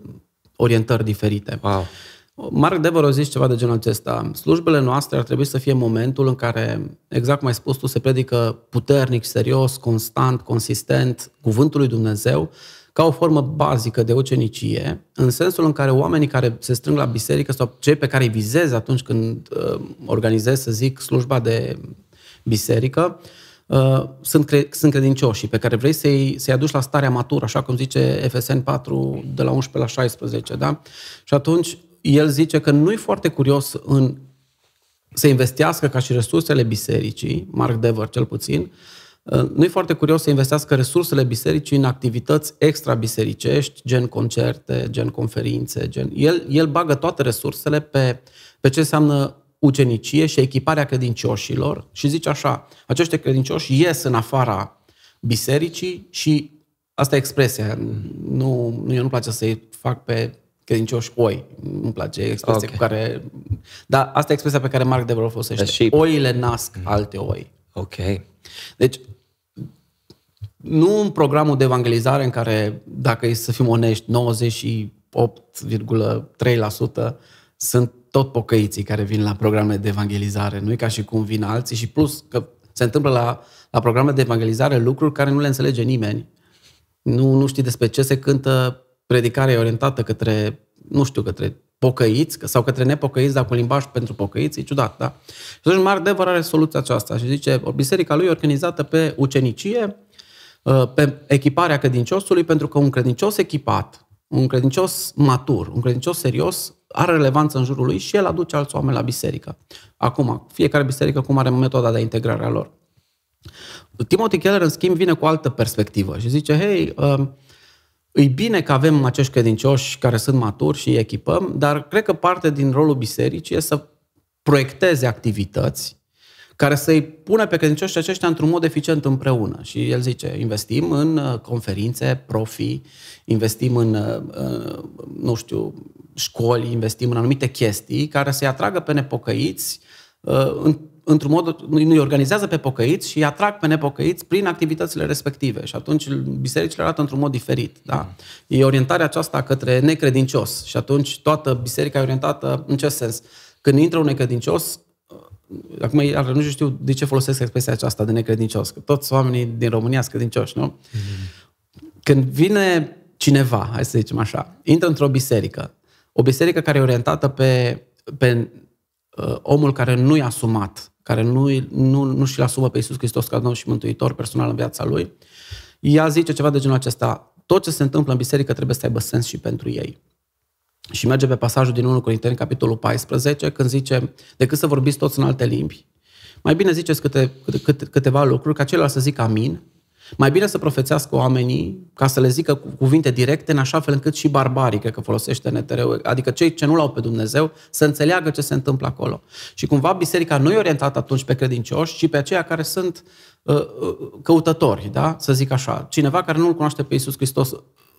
orientări diferite. Wow. Mark Dever a zis ceva de genul acesta. Slujbele noastre ar trebui să fie momentul în care, exact cum ai spus tu, se predică puternic, serios, constant, consistent, cuvântul lui Dumnezeu, ca o formă bazică de ucenicie, în sensul în care oamenii care se strâng la biserică sau cei pe care îi vizez atunci când uh, organizez, să zic, slujba de biserică, uh, sunt, cre- sunt credincioși pe care vrei să-i, să-i aduci la starea matură, așa cum zice FSN 4 de la 11 la 16, da? Și atunci el zice că nu e foarte curios în să investească ca și resursele bisericii, Mark Dever cel puțin, uh, nu e foarte curios să investească resursele bisericii în activități extra-bisericești, gen concerte, gen conferințe, gen... El, el bagă toate resursele pe, pe ce înseamnă ucenicie și echiparea credincioșilor și zice așa, acești credincioși ies în afara bisericii și asta e expresia, nu, nu eu nu place să-i fac pe credincioși oi. Nu-mi place expresia okay. cu care... Dar asta e expresia pe care Mark Dever folosește. Oile nasc alte oi. Ok. Deci, nu în programul de evangelizare în care, dacă e să fim onești, 98,3% sunt tot pocăiții care vin la programe de evangelizare. Nu e ca și cum vin alții și plus că se întâmplă la, la programe de evangelizare lucruri care nu le înțelege nimeni. Nu, nu știi despre ce se cântă, predicarea e orientată către, nu știu, către pocăiți sau către nepocăiți, dar cu limbaj pentru pocăiți, e ciudat, da? Și atunci Mark Dever are soluția aceasta și zice, biserica lui e organizată pe ucenicie, Uh, pe echiparea credinciosului, pentru că un credincios echipat, un credincios matur, un credincios serios, are relevanță în jurul lui și el aduce alți oameni la biserică. Acum, fiecare biserică cum are metoda de integrare a lor. Timothy Keller, în schimb, vine cu o altă perspectivă și zice, hei, uh, e bine că avem acești credincioși care sunt maturi și îi echipăm, dar cred că parte din rolul bisericii e să proiecteze activități care să-i pună pe credincioșii aceștia într-un mod eficient împreună. Și el zice, investim în uh, conferințe, profi, investim în, uh, uh, nu știu, școli, investim în anumite chestii care să-i atragă pe nepocăiți într-un mod, nu-i organizează pe pocăiți și îi atrag pe nepocăiți prin activitățile respective. Și atunci bisericile arată într-un mod diferit. Da? E orientarea aceasta către necredincios. Și atunci toată biserica e orientată în ce sens? Când intră un necredincios, Acum, iar nu știu de ce folosesc expresia aceasta de necredincios, că toți oamenii din România sunt credincioși, nu? Mm-hmm. Când vine cineva, hai să zicem așa, intră într-o biserică, o biserică care e orientată pe, pe uh, omul care nu i-a asumat, care nu, nu, nu și-l asumă pe Iisus Hristos ca Domnul și Mântuitor personal în viața lui, ea zice ceva de genul acesta, tot ce se întâmplă în biserică trebuie să aibă sens și pentru ei. Și merge pe pasajul din 1 Corinteni, capitolul 14, când zice, decât să vorbiți toți în alte limbi, mai bine ziceți câte, câte, câteva lucruri, ca celălalt să zică amin, mai bine să profețească oamenii ca să le zică cuvinte directe în așa fel încât și barbarii, cred că folosește NTR, adică cei ce nu l-au pe Dumnezeu, să înțeleagă ce se întâmplă acolo. Și cumva biserica nu e orientată atunci pe credincioși, ci pe aceia care sunt uh, uh, căutători, da? să zic așa. Cineva care nu-L cunoaște pe Iisus Hristos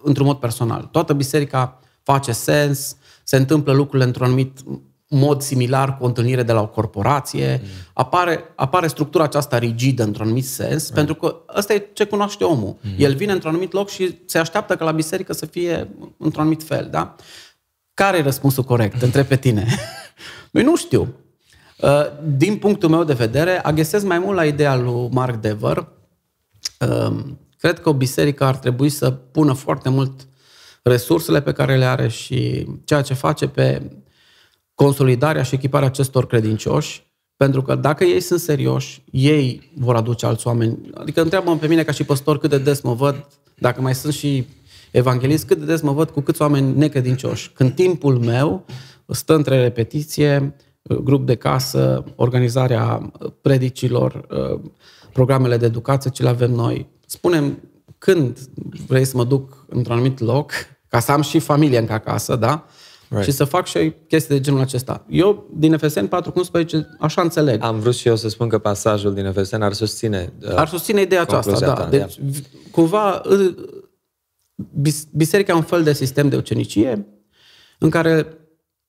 într-un mod personal. Toată biserica face sens, se întâmplă lucrurile într-un anumit mod similar cu o întâlnire de la o corporație, mm. apare, apare structura aceasta rigidă într-un anumit sens, mm. pentru că ăsta e ce cunoaște omul. Mm. El vine într-un anumit loc și se așteaptă ca la biserică să fie într-un anumit fel, da? Care e răspunsul corect? Întreb pe tine. Noi nu știu. Uh, din punctul meu de vedere, agăsesc mai mult la ideea lui Mark Dever. Uh, cred că o biserică ar trebui să pună foarte mult resursele pe care le are și ceea ce face pe consolidarea și echiparea acestor credincioși, pentru că dacă ei sunt serioși, ei vor aduce alți oameni. Adică întreabă pe mine ca și păstor cât de des mă văd, dacă mai sunt și evanghelist, cât de des mă văd cu câți oameni necredincioși. Când timpul meu stă între repetiție, grup de casă, organizarea predicilor, programele de educație ce le avem noi. Spunem când vrei să mă duc într-un anumit loc, ca să am și familie încă acasă, da? Right. Și să fac și chestii de genul acesta. Eu, din FSN 4.11, așa înțeleg. Am vrut și eu să spun că pasajul din FSN ar susține uh, Ar susține ideea aceasta, da. Ta, deci, yeah. cumva, biserica e un fel de sistem de ucenicie în care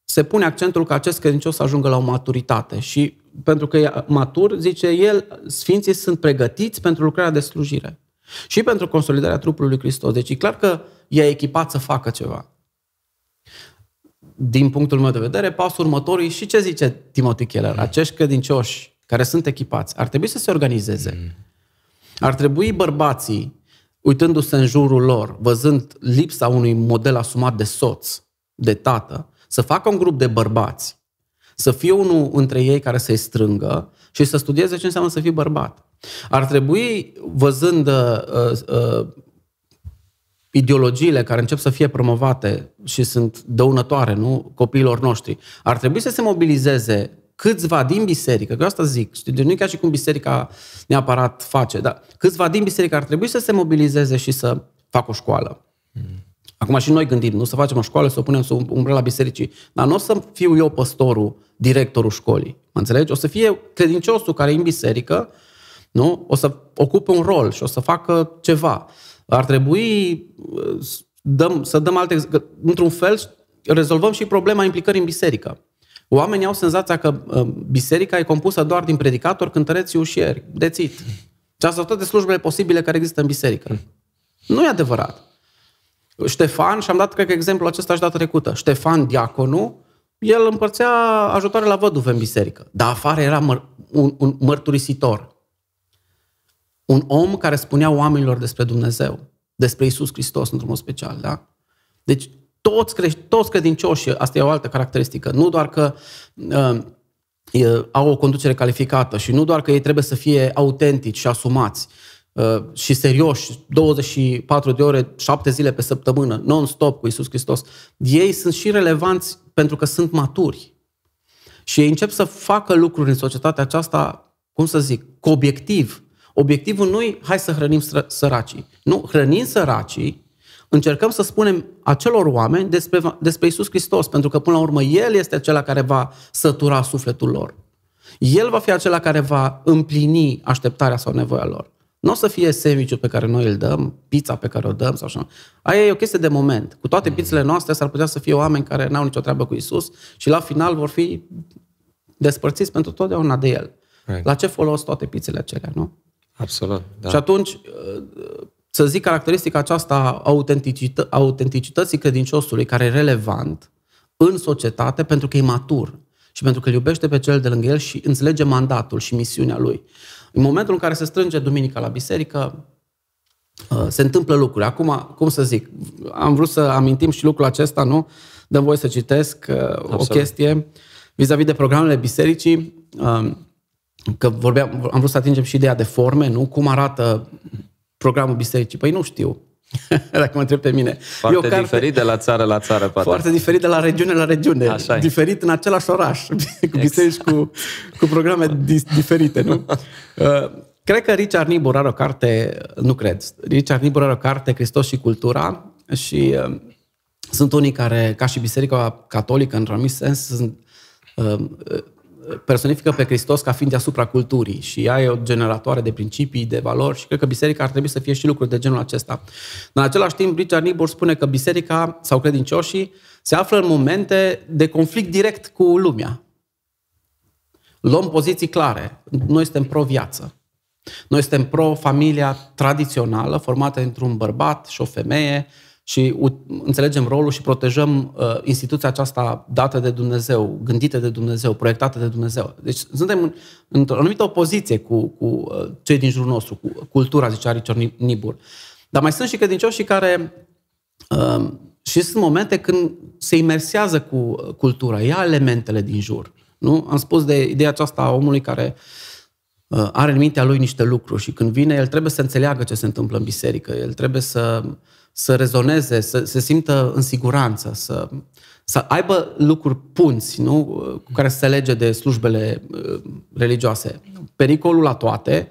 se pune accentul că acest credincios să ajungă la o maturitate și pentru că e matur, zice el, sfinții sunt pregătiți pentru lucrarea de slujire și pentru consolidarea trupului lui Hristos. Deci e clar că e echipat să facă ceva. Din punctul meu de vedere, pasul următor și ce zice Timothy Keller? Acești credincioși care sunt echipați ar trebui să se organizeze. Mm. Ar trebui bărbații, uitându-se în jurul lor, văzând lipsa unui model asumat de soț, de tată, să facă un grup de bărbați, să fie unul între ei care să-i strângă și să studieze ce înseamnă să fii bărbat. Ar trebui, văzând uh, uh, ideologiile care încep să fie promovate și sunt dăunătoare nu, copiilor noștri, ar trebui să se mobilizeze câțiva din biserică, că eu asta zic, știi, deci nu e ca și cum biserica neapărat face, dar câțiva din biserică ar trebui să se mobilizeze și să facă o școală. Mm. Acum și noi gândim, nu să facem o școală, să o punem sub umbrela bisericii, dar nu o să fiu eu păstorul, directorul școlii, mă înțelegi? O să fie credinciosul care e în biserică, nu? O să ocupe un rol și o să facă ceva. Ar trebui dăm, să dăm alte... Într-un fel, rezolvăm și problema implicării în biserică. Oamenii au senzația că uh, biserica e compusă doar din predicatori, cântăreți și ușieri, dețit. Și asta toate slujbele posibile care există în biserică. Nu e adevărat. Ștefan, și am dat, cred că, exemplul acesta și data trecută. Ștefan, diaconul, el împărțea ajutoare la văduve în biserică. Dar afară era măr- un, un mărturisitor. Un om care spunea oamenilor despre Dumnezeu, despre Isus Hristos, într-un mod special. Da? Deci, toți, crești, toți credincioși, asta e o altă caracteristică, nu doar că uh, au o conducere calificată și nu doar că ei trebuie să fie autentici și asumați, Uh, și serioși, 24 de ore, 7 zile pe săptămână, non-stop cu Isus Hristos, ei sunt și relevanți pentru că sunt maturi. Și ei încep să facă lucruri în societatea aceasta, cum să zic, cu obiectiv. Obiectivul nu e hai să hrănim săracii. Nu, hrănim săracii, încercăm să spunem acelor oameni despre, despre Isus Hristos, pentru că până la urmă El este acela care va sătura sufletul lor. El va fi acela care va împlini așteptarea sau nevoia lor. Nu o să fie sandwich pe care noi îl dăm, pizza pe care o dăm sau așa. Aia e o chestie de moment. Cu toate pizzele noastre s-ar putea să fie oameni care n-au nicio treabă cu Isus și la final vor fi despărțiți pentru totdeauna de El. Right. La ce folos toate pizzele acelea, nu? Absolut. Da. Și atunci, să zic caracteristica aceasta autenticită, autenticității credinciosului, care e relevant în societate pentru că e matur și pentru că îl iubește pe cel de lângă el și înțelege mandatul și misiunea lui. În momentul în care se strânge duminica la biserică, uh, se întâmplă lucruri. Acum, cum să zic, am vrut să amintim și lucrul acesta, nu? Dăm voie să citesc uh, Absolut. o chestie vis-a-vis de programele bisericii, um, că vorbeam, am vrut să atingem și ideea de forme, nu? Cum arată programul bisericii? Păi nu știu. Dacă mă întreb pe mine. Foarte e o carte diferit de la țară la țară, poate. Foarte diferit de la regiune la regiune. Așa diferit în același oraș. cu biserici cu, cu programe diferite, nu? Uh, cred că Richard Niebuhr are o carte, nu cred, Richard Niebuhr are o carte, Hristos și cultura, și uh, sunt unii care, ca și Biserica Catolică, într-un anumit sens, sunt, uh, personifică pe Hristos ca fiind deasupra culturii și ea e o generatoare de principii, de valori și cred că biserica ar trebui să fie și lucruri de genul acesta. În același timp, Richard Niebuhr spune că biserica sau credincioșii se află în momente de conflict direct cu lumea. Luăm poziții clare. Noi suntem pro-viață. Noi suntem pro-familia tradițională, formată într-un bărbat și o femeie, și înțelegem rolul și protejăm uh, instituția aceasta dată de Dumnezeu, gândită de Dumnezeu, proiectată de Dumnezeu. Deci suntem într-o anumită opoziție cu, cu uh, cei din jurul nostru, cu cultura, zicea Richard Nibur. Dar mai sunt și credincioși care uh, și sunt momente când se imersează cu uh, cultura, ia elementele din jur. Nu? Am spus de ideea aceasta a omului care uh, are în mintea lui niște lucruri și când vine, el trebuie să înțeleagă ce se întâmplă în biserică, el trebuie să să rezoneze, să se simtă în siguranță, să, să aibă lucruri punți nu? cu care să se lege de slujbele uh, religioase. Pericolul la toate,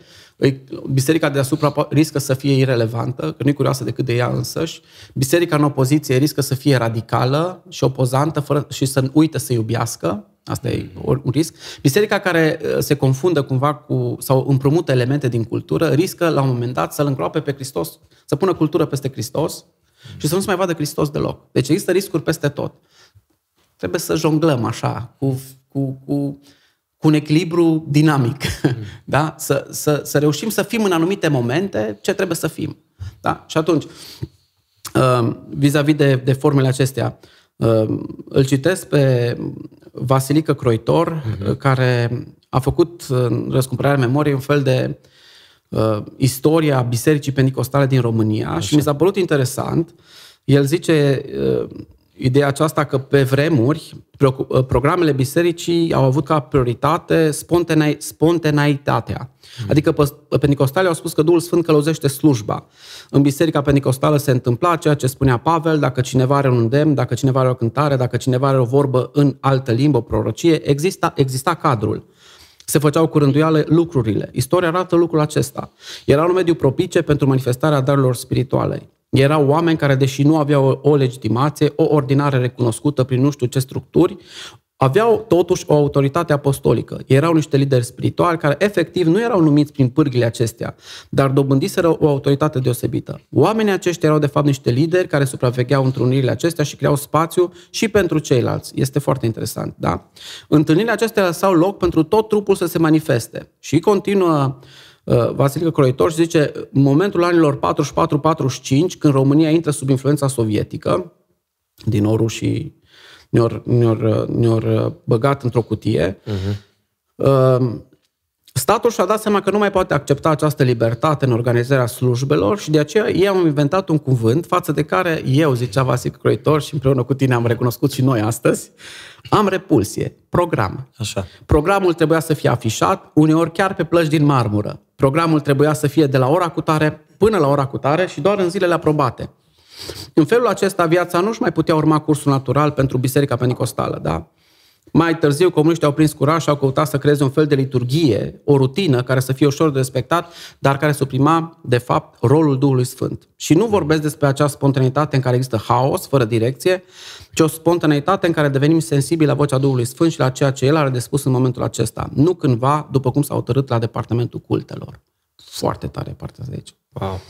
biserica deasupra riscă să fie irelevantă, că nu e curioasă decât de ea însăși. Biserica în opoziție riscă să fie radicală și opozantă fără, și să uite să iubească. Asta e un risc. Biserica care uh, se confundă cumva cu, sau împrumută elemente din cultură, riscă la un moment dat să-L îngroape pe Hristos, să pună cultură peste Hristos Și să nu se mai vadă Hristos deloc. Deci există riscuri peste tot. Trebuie să jonglăm așa, cu, cu, cu, cu un echilibru dinamic. Mm. Da? Să, să, să reușim să fim în anumite momente ce trebuie să fim. Da? Și atunci, uh, vis-a-vis de, de formele acestea, uh, îl citesc pe Vasilică Croitor, uh-huh. care a făcut în răscumpărarea memoriei un fel de uh, istoria Bisericii Pentecostale din România Așa. și mi s-a părut interesant. El zice uh, ideea aceasta că pe vremuri uh, programele bisericii au avut ca prioritate spontaneitatea. Mm. Adică pentecostale au spus că Duhul Sfânt călăuzește slujba. În biserica pentecostală se întâmpla ceea ce spunea Pavel, dacă cineva are un îndemn, dacă cineva are o cântare, dacă cineva are o vorbă în altă limbă, o prorocie, exista, exista cadrul se făceau cu rânduială lucrurile. Istoria arată lucrul acesta. Era un mediu propice pentru manifestarea darurilor spirituale. Erau oameni care, deși nu aveau o legitimație, o ordinare recunoscută prin nu știu ce structuri, aveau totuși o autoritate apostolică. Erau niște lideri spirituali care efectiv nu erau numiți prin pârghile acestea, dar dobândiseră o autoritate deosebită. Oamenii aceștia erau de fapt niște lideri care supravegheau întrunirile acestea și creau spațiu și pentru ceilalți. Este foarte interesant, da? Întâlnirile acestea lăsau loc pentru tot trupul să se manifeste. Și continuă uh, Vasilică Croitor și zice, în momentul anilor 44-45, când România intră sub influența sovietică, din nou rușii ne-au ne ne băgat într-o cutie. Uh-huh. Statul și-a dat seama că nu mai poate accepta această libertate în organizarea slujbelor și de aceea ei au inventat un cuvânt față de care eu, zicea Vasic Croitor și împreună cu tine am recunoscut și noi astăzi, am repulsie. Program. Așa. Programul trebuia să fie afișat, uneori chiar pe plăci din marmură. Programul trebuia să fie de la ora cutare până la ora cutare și doar în zilele aprobate. În felul acesta, viața nu-și mai putea urma cursul natural pentru Biserica Pentecostală, da? Mai târziu, comuniștii au prins curaj și au căutat să creeze un fel de liturghie, o rutină care să fie ușor de respectat, dar care suprima, de fapt, rolul Duhului Sfânt. Și nu vorbesc despre acea spontaneitate în care există haos, fără direcție, ci o spontaneitate în care devenim sensibili la vocea Duhului Sfânt și la ceea ce El are de spus în momentul acesta. Nu cândva, după cum s-a hotărât la departamentul cultelor. Foarte tare partea de aici. Wow.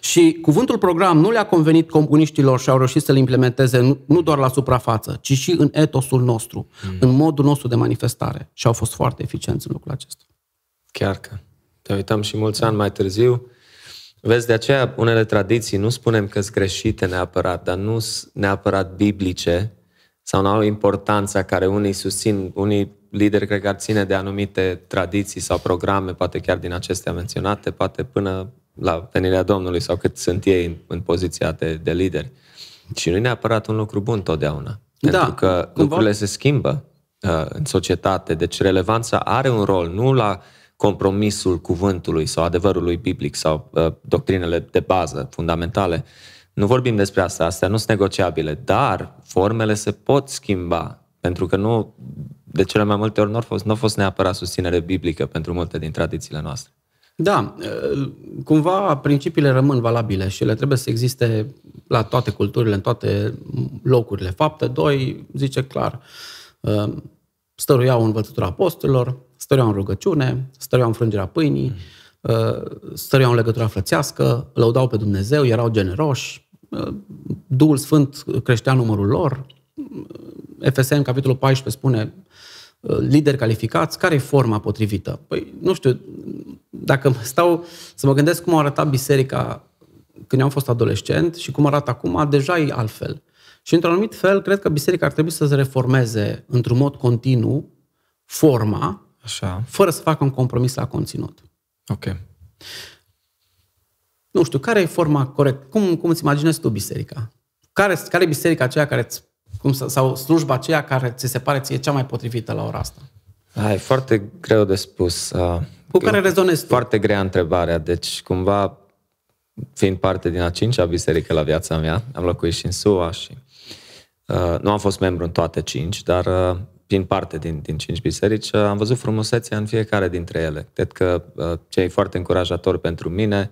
Și cuvântul program nu le-a convenit comuniștilor și au reușit să-l implementeze nu doar la suprafață, ci și în etosul nostru, mm. în modul nostru de manifestare. Și au fost foarte eficienți în lucrul acesta. Chiar că. Te uităm și mulți ani mai târziu. Vezi, de aceea unele tradiții nu spunem că sunt greșite neapărat, dar nu sunt neapărat biblice sau nu au importanța care unii susțin, unii lideri cred că ar ține de anumite tradiții sau programe, poate chiar din acestea menționate, poate până la venirea Domnului sau cât sunt ei în, în poziția de, de lideri. Și nu e neapărat un lucru bun totdeauna. Da, pentru că cumva... lucrurile se schimbă uh, în societate, deci relevanța are un rol, nu la compromisul cuvântului sau adevărului biblic sau uh, doctrinele de bază, fundamentale. Nu vorbim despre asta, astea nu sunt negociabile, dar formele se pot schimba, pentru că nu, de cele mai multe ori nu a fost, nu a fost neapărat susținere biblică pentru multe din tradițiile noastre. Da, cumva principiile rămân valabile și ele trebuie să existe la toate culturile, în toate locurile. Fapte 2 zice clar, stăruiau învățătura apostolilor, stăruiau în rugăciune, stăruiau în frângerea pâinii, stăruiau în legătura frățească, lăudau pe Dumnezeu, erau generoși, Duhul Sfânt creștea numărul lor. FSM, capitolul 14, spune lideri calificați, care e forma potrivită? Păi, nu știu, dacă stau să mă gândesc cum a arătat biserica când am fost adolescent și cum arată acum, deja e altfel. Și într-un anumit fel, cred că biserica ar trebui să se reformeze într-un mod continuu forma, Așa. fără să facă un compromis la conținut. Ok. Nu știu, care e forma corectă? Cum, cum îți imaginezi tu biserica? Care, care e biserica aceea care îți, cum, sau slujba aceea care ți se pare ție cea mai potrivită la ora asta? Da, e foarte greu de spus. Uh, Cu care rezonezi tu? Foarte grea întrebarea. Deci, cumva, fiind parte din a cincea biserică la viața mea, am locuit și în SUA și uh, nu am fost membru în toate cinci, dar uh, fiind parte din, din cinci biserici, uh, am văzut frumusețea în fiecare dintre ele. Cred că uh, ce e foarte încurajator pentru mine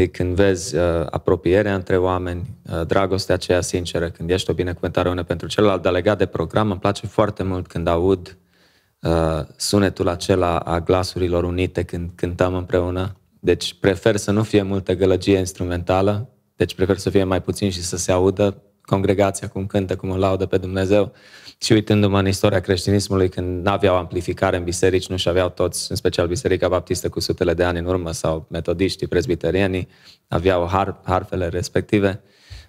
e când vezi uh, apropierea între oameni, uh, dragostea aceea sinceră, când ești o binecuvântare une pentru celălalt, dar legat de program, îmi place foarte mult când aud Uh, sunetul acela a glasurilor unite când cântăm împreună. Deci prefer să nu fie multă gălăgie instrumentală, deci prefer să fie mai puțin și să se audă congregația cum cântă, cum o laudă pe Dumnezeu. Și uitându-mă în istoria creștinismului, când nu aveau amplificare în biserici, nu și aveau toți, în special Biserica Baptistă cu sutele de ani în urmă, sau metodiștii, presbiterienii, aveau har, harfele respective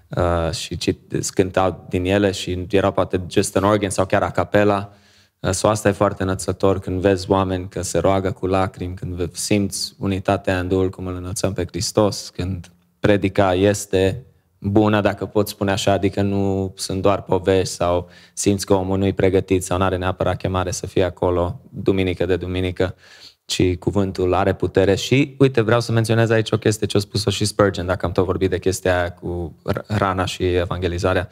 uh, și cit, cântau din ele și erau poate just an organ sau chiar a capela. Uh, so asta e foarte înățător când vezi oameni că se roagă cu lacrimi, când simți unitatea în Duhul cum îl înălțăm pe Hristos, când predica este bună, dacă pot spune așa, adică nu sunt doar povești sau simți că omul nu-i pregătit sau nu are neapărat chemare să fie acolo duminică de duminică, ci cuvântul are putere. Și, uite, vreau să menționez aici o chestie ce a spus-o și Spurgeon, dacă am tot vorbit de chestia aia cu rana și evangelizarea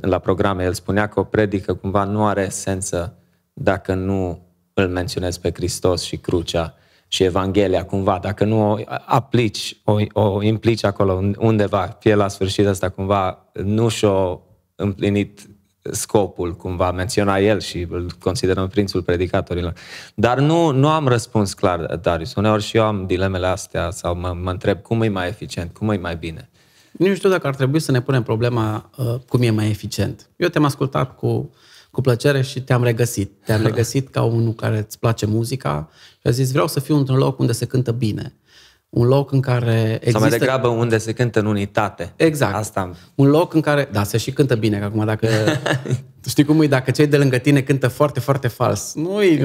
la programe, el spunea că o predică cumva nu are esență dacă nu îl menționezi pe Hristos și crucea și Evanghelia cumva, dacă nu o aplici, o, o implici acolo undeva, fie la sfârșit ăsta cumva nu și-o împlinit scopul, cumva menționa el și îl considerăm prințul predicatorilor. Dar nu, nu am răspuns clar, Darius. Uneori și eu am dilemele astea sau mă, mă întreb cum e mai eficient, cum e mai bine. Nu știu dacă ar trebui să ne punem problema uh, cum e mai eficient. Eu te-am ascultat cu cu plăcere și te-am regăsit. Te-am regăsit ca unul care îți place muzica și a zis vreau să fiu într-un loc unde se cântă bine. Un loc în care există... Sau mai degrabă unde se cântă în unitate. Exact. Asta... Un loc în care... Da, se și cântă bine, că acum dacă... știi cum e, dacă cei de lângă tine cântă foarte, foarte fals. Nu e...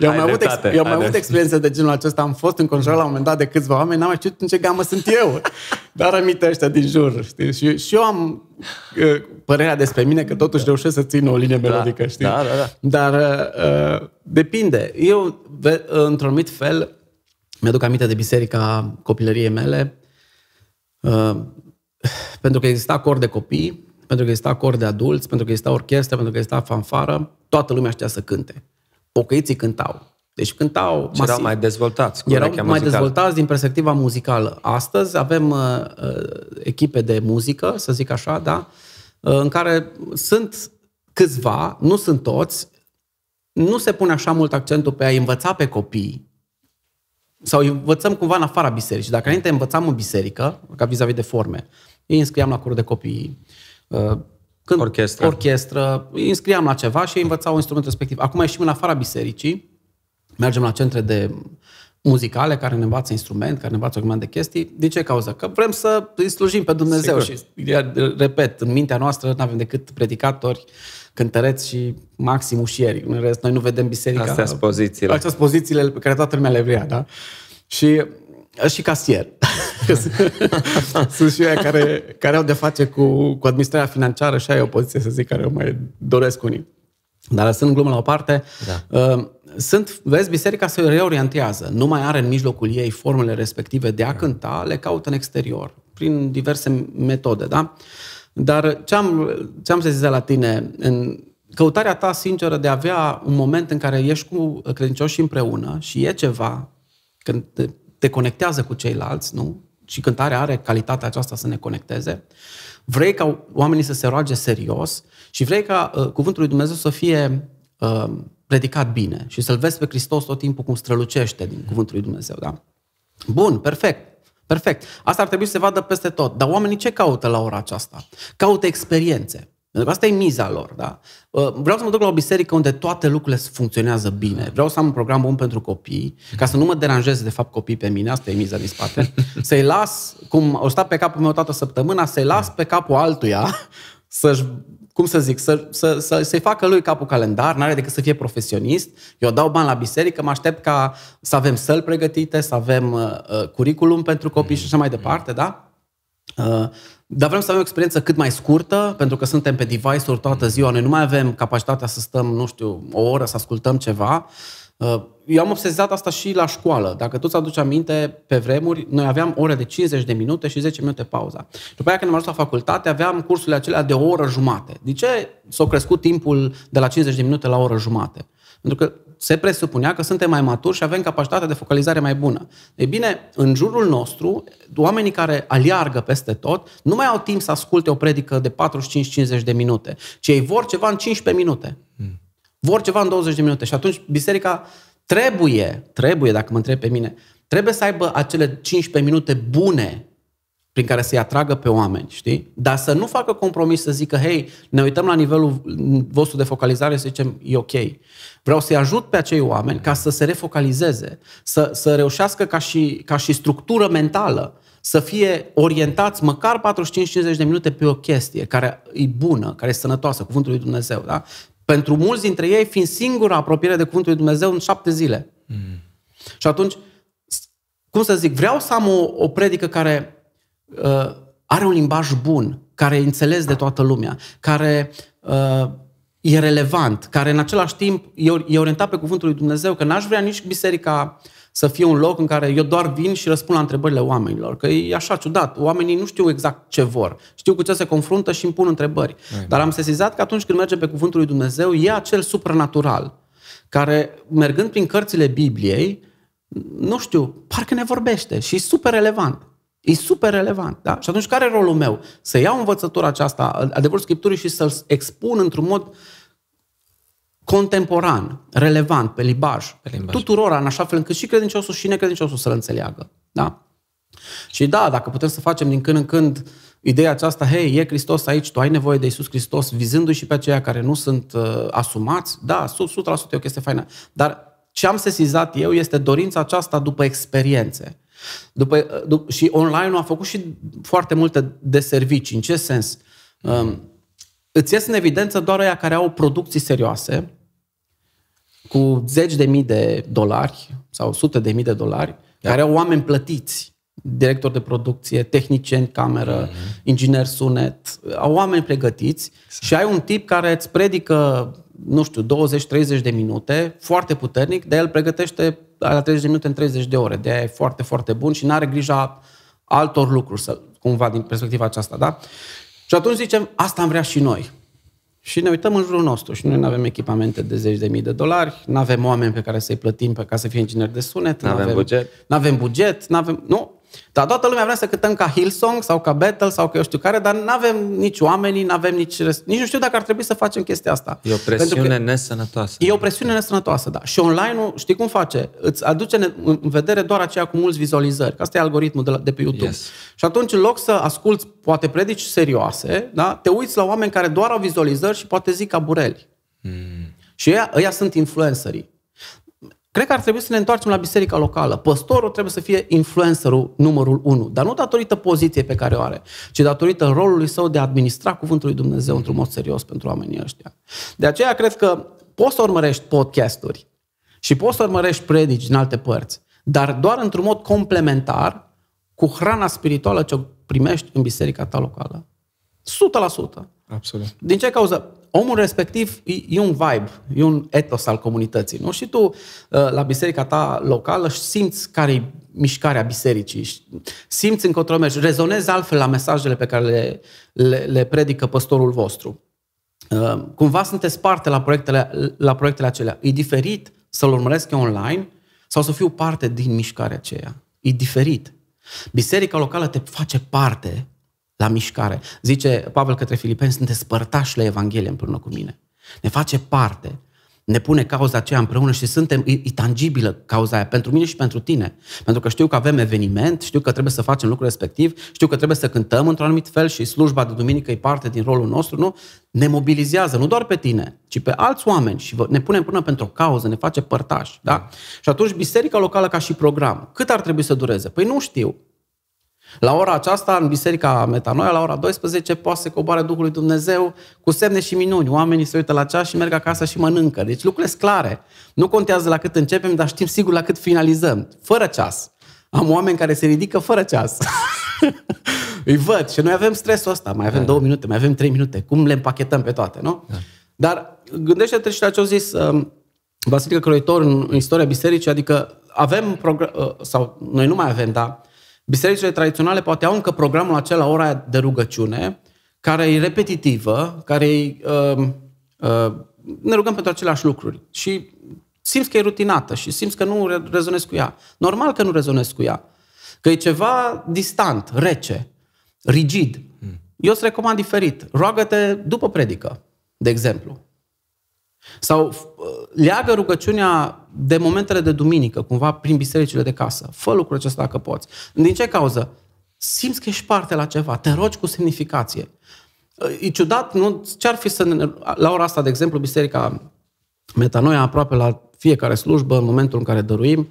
Eu am mai, avut, ex- eu am mai avut experiențe de genul acesta. Am fost înconjurat la un moment dat de câțiva oameni, n-am mai știut în ce gamă sunt eu. Dar aminte ăștia din jur. Știi? Și, și eu am uh, părerea despre mine că totuși reușesc să țin o linie da. melodică. Știi? Da, da, da. Dar uh, depinde. Eu, într-un anumit fel, mi-aduc aminte de biserica copilăriei mele, uh, pentru că exista cor de copii, pentru că exista cor de adulți, pentru că exista orchestră, pentru că exista fanfară, toată lumea știa să cânte pocăiții cântau. Deci cântau masiv. erau mai dezvoltați. Cu erau mai muzical. dezvoltați din perspectiva muzicală. Astăzi avem uh, uh, echipe de muzică, să zic așa, da, uh, în care sunt câțiva, nu sunt toți, nu se pune așa mult accentul pe a învăța pe copii sau învățăm cumva în afara bisericii. Dacă înainte învățam în biserică, ca vis-a-vis de forme, îi înscriam la curul de copii, uh, când orchestră. orchestră, îi înscriam la ceva și ei învățau instrumentul respectiv. Acum ieșim în afara bisericii, mergem la centre de muzicale care ne învață instrument, care ne învață o grămadă de chestii. Din ce cauză? Că vrem să îi slujim pe Dumnezeu Sigur. și, repet, în mintea noastră nu avem decât predicatori, cântăreți și maxim ușieri. În rest, noi nu vedem biserica. Astea sunt pozițiile. Astea sunt pozițiile pe care toată lumea le vrea, da? Și și casier. Sunt și eu care, care au de face cu, cu administrarea financiară și aia e o poziție, să zic, care o mai doresc unii. Dar lăsând glumă la o parte, da. uh, sunt, vezi, biserica se reorientează. Nu mai are în mijlocul ei formele respective de a cânta, le caută în exterior, prin diverse metode, da? Dar ce am, ce am să zic la tine, în căutarea ta sinceră de a avea un moment în care ești cu credincioși împreună și e ceva, când te conectează cu ceilalți, nu? Și cântarea are calitatea aceasta să ne conecteze. Vrei ca oamenii să se roage serios și vrei ca uh, cuvântul lui Dumnezeu să fie uh, predicat bine și să-L vezi pe Hristos tot timpul cum strălucește din cuvântul lui Dumnezeu, da? Bun, perfect. Perfect. Asta ar trebui să se vadă peste tot. Dar oamenii ce caută la ora aceasta? Caută experiențe. Pentru că asta e miza lor. Da? Uh, vreau să mă duc la o biserică unde toate lucrurile funcționează bine. Vreau să am un program bun pentru copii, ca să nu mă deranjeze de fapt copii pe mine, asta e miza din spate. Să-i las, cum o sta pe capul meu toată săptămâna, să-i las pe capul altuia să-și cum să zic, să, să, să, să-i facă lui capul calendar, n-are decât să fie profesionist. Eu dau bani la biserică, mă aștept ca să avem săli pregătite, să avem uh, uh curriculum pentru copii și așa mai departe, da? Uh, dar vrem să avem o experiență cât mai scurtă, pentru că suntem pe device-uri toată ziua, noi nu mai avem capacitatea să stăm, nu știu, o oră să ascultăm ceva. Uh, eu am obsesat asta și la școală. Dacă tu ți-aduci aminte, pe vremuri, noi aveam ore de 50 de minute și 10 minute pauza. După aia, când am ajuns la facultate, aveam cursurile acelea de o oră jumate. De ce s-a crescut timpul de la 50 de minute la o oră jumate? Pentru că se presupunea că suntem mai maturi și avem capacitatea de focalizare mai bună. Ei bine, în jurul nostru, oamenii care aliargă peste tot nu mai au timp să asculte o predică de 45-50 de minute, ci ei vor ceva în 15 minute. Hmm. Vor ceva în 20 de minute. Și atunci biserica trebuie, trebuie, dacă mă întreb pe mine, trebuie să aibă acele 15 minute bune prin care să-i atragă pe oameni, știi? Dar să nu facă compromis să zică, hei, ne uităm la nivelul vostru de focalizare să zicem, e ok. Vreau să-i ajut pe acei oameni ca să se refocalizeze, să, să reușească ca și, ca și structură mentală să fie orientați măcar 45-50 de minute pe o chestie care e bună, care e sănătoasă, cuvântul lui Dumnezeu. Da? Pentru mulți dintre ei fiind singura apropiere de cuvântul lui Dumnezeu în șapte zile. Mm. Și atunci, cum să zic, vreau să am o, o predică care uh, are un limbaj bun, care e înțeles de toată lumea, care uh, e relevant, care în același timp e, e orientat pe cuvântul lui Dumnezeu, că n-aș vrea nici biserica să fie un loc în care eu doar vin și răspund la întrebările oamenilor. Că e așa ciudat. Oamenii nu știu exact ce vor. Știu cu ce se confruntă și îmi pun întrebări. Ai, Dar am sesizat că atunci când mergem pe cuvântul lui Dumnezeu, e acel supranatural care, mergând prin cărțile Bibliei, nu știu, parcă ne vorbește și e super relevant. E super relevant. Da? Și atunci care e rolul meu? Să iau învățătura aceasta, adevărul Scripturii și să-l expun într-un mod uh, contemporan, relevant, pe limbaj, pe limbaj. tuturora, în așa fel încât și credinciosul și necredinciosul să-l înțeleagă. Da? Și da, dacă putem să facem din când în când ideea aceasta, hei, e Hristos aici, tu ai nevoie de Isus Hristos, vizându-i și pe aceia care nu sunt uh, asumați, da, 100% e o chestie faină. Dar ce am sesizat eu este dorința aceasta după experiențe. După, uh, dup- și online a făcut și foarte multe de servicii. În ce sens? Um, îți ies în evidență doar aia care au producții serioase, cu zeci de mii de dolari sau sute de mii de dolari, da. care au oameni plătiți, director de producție, tehnicieni cameră, mm-hmm. inginer sunet, au oameni pregătiți exact. și ai un tip care îți predică, nu știu, 20-30 de minute, foarte puternic, dar el pregătește la 30 de minute în 30 de ore. De aia e foarte, foarte bun și nu are grija altor lucruri, să, cumva, din perspectiva aceasta, da? Și atunci zicem, asta am vrea și noi. Și ne uităm în jurul nostru și noi nu avem echipamente de zeci de mii de dolari, nu avem oameni pe care să-i plătim pe ca să fie ingineri de sunet, nu avem buget, nu avem buget, nu avem, nu, dar toată lumea vrea să cântăm ca Hillsong sau ca Battle sau că eu știu care, dar nu avem nici oamenii, nu avem nici... Nici nu știu dacă ar trebui să facem chestia asta. E o presiune nesănătoasă. E o presiune nesănătoasă, da. Și online-ul, știi cum face? Îți aduce în vedere doar aceea cu mulți vizualizări. Că asta e algoritmul de, la, de pe YouTube. Yes. Și atunci, în loc să asculți poate predici serioase, da? te uiți la oameni care doar au vizualizări și poate zic ca bureli. Mm. Și ăia, ăia sunt influencerii. Cred că ar trebui să ne întoarcem la biserica locală. Păstorul trebuie să fie influencerul numărul unu, dar nu datorită poziției pe care o are, ci datorită rolului său de a administra cuvântul lui Dumnezeu într-un mod serios pentru oamenii ăștia. De aceea cred că poți să urmărești podcasturi și poți să urmărești predici din alte părți, dar doar într-un mod complementar cu hrana spirituală ce o primești în biserica ta locală. 100%. Absolut. Din ce cauză? Omul respectiv e, e un vibe, e un etos al comunității. Nu? Și tu, uh, la biserica ta locală, simți care e mișcarea bisericii, simți încotro mergi, rezonezi altfel la mesajele pe care le, le, le predică păstorul vostru. Uh, cumva sunteți parte la proiectele, la proiectele acelea. E diferit să-l urmăresc eu online sau să fiu parte din mișcarea aceea. E diferit. Biserica locală te face parte la mișcare. Zice Pavel către Filipeni, sunteți părtași la Evanghelie împreună cu mine. Ne face parte. Ne pune cauza aceea împreună și suntem, e, e tangibilă cauza aia pentru mine și pentru tine. Pentru că știu că avem eveniment, știu că trebuie să facem lucrul respectiv, știu că trebuie să cântăm într-un anumit fel și slujba de duminică e parte din rolul nostru, nu? Ne mobilizează, nu doar pe tine, ci pe alți oameni și ne punem până pentru o cauză, ne face părtași, da? Și atunci biserica locală ca și program, cât ar trebui să dureze? Păi nu știu. La ora aceasta, în Biserica Metanoia, la ora 12, poate să coboare Duhul lui Dumnezeu cu semne și minuni. Oamenii se uită la ceas și merg acasă și mănâncă. Deci lucrurile sunt clare. Nu contează la cât începem, dar știm sigur la cât finalizăm. Fără ceas. Am oameni care se ridică fără ceas. Îi văd și noi avem stresul ăsta. Mai avem da. două minute, mai avem trei minute. Cum le împachetăm pe toate, nu? Da. Dar gândește-te și la ce au zis uh, Vasilică Croitor în, în istoria bisericii, adică avem, progr- uh, sau noi nu mai avem, dar Bisericile tradiționale poate au încă programul acela, ora de rugăciune, care e repetitivă, care e, uh, uh, ne rugăm pentru aceleași lucruri și simți că e rutinată și simți că nu rezonezi cu ea. Normal că nu rezonezi cu ea. Că e ceva distant, rece, rigid. Hmm. Eu îți recomand diferit. Roagă-te după predică, de exemplu. Sau uh, leagă rugăciunea de momentele de duminică, cumva prin bisericile de casă. Fă lucrul acesta dacă poți. Din ce cauză? simți că ești parte la ceva, te rogi cu semnificație. E ciudat, nu? Ce-ar fi să ne, la ora asta, de exemplu, Biserica Metanoia, aproape la fiecare slujbă, în momentul în care dăruim,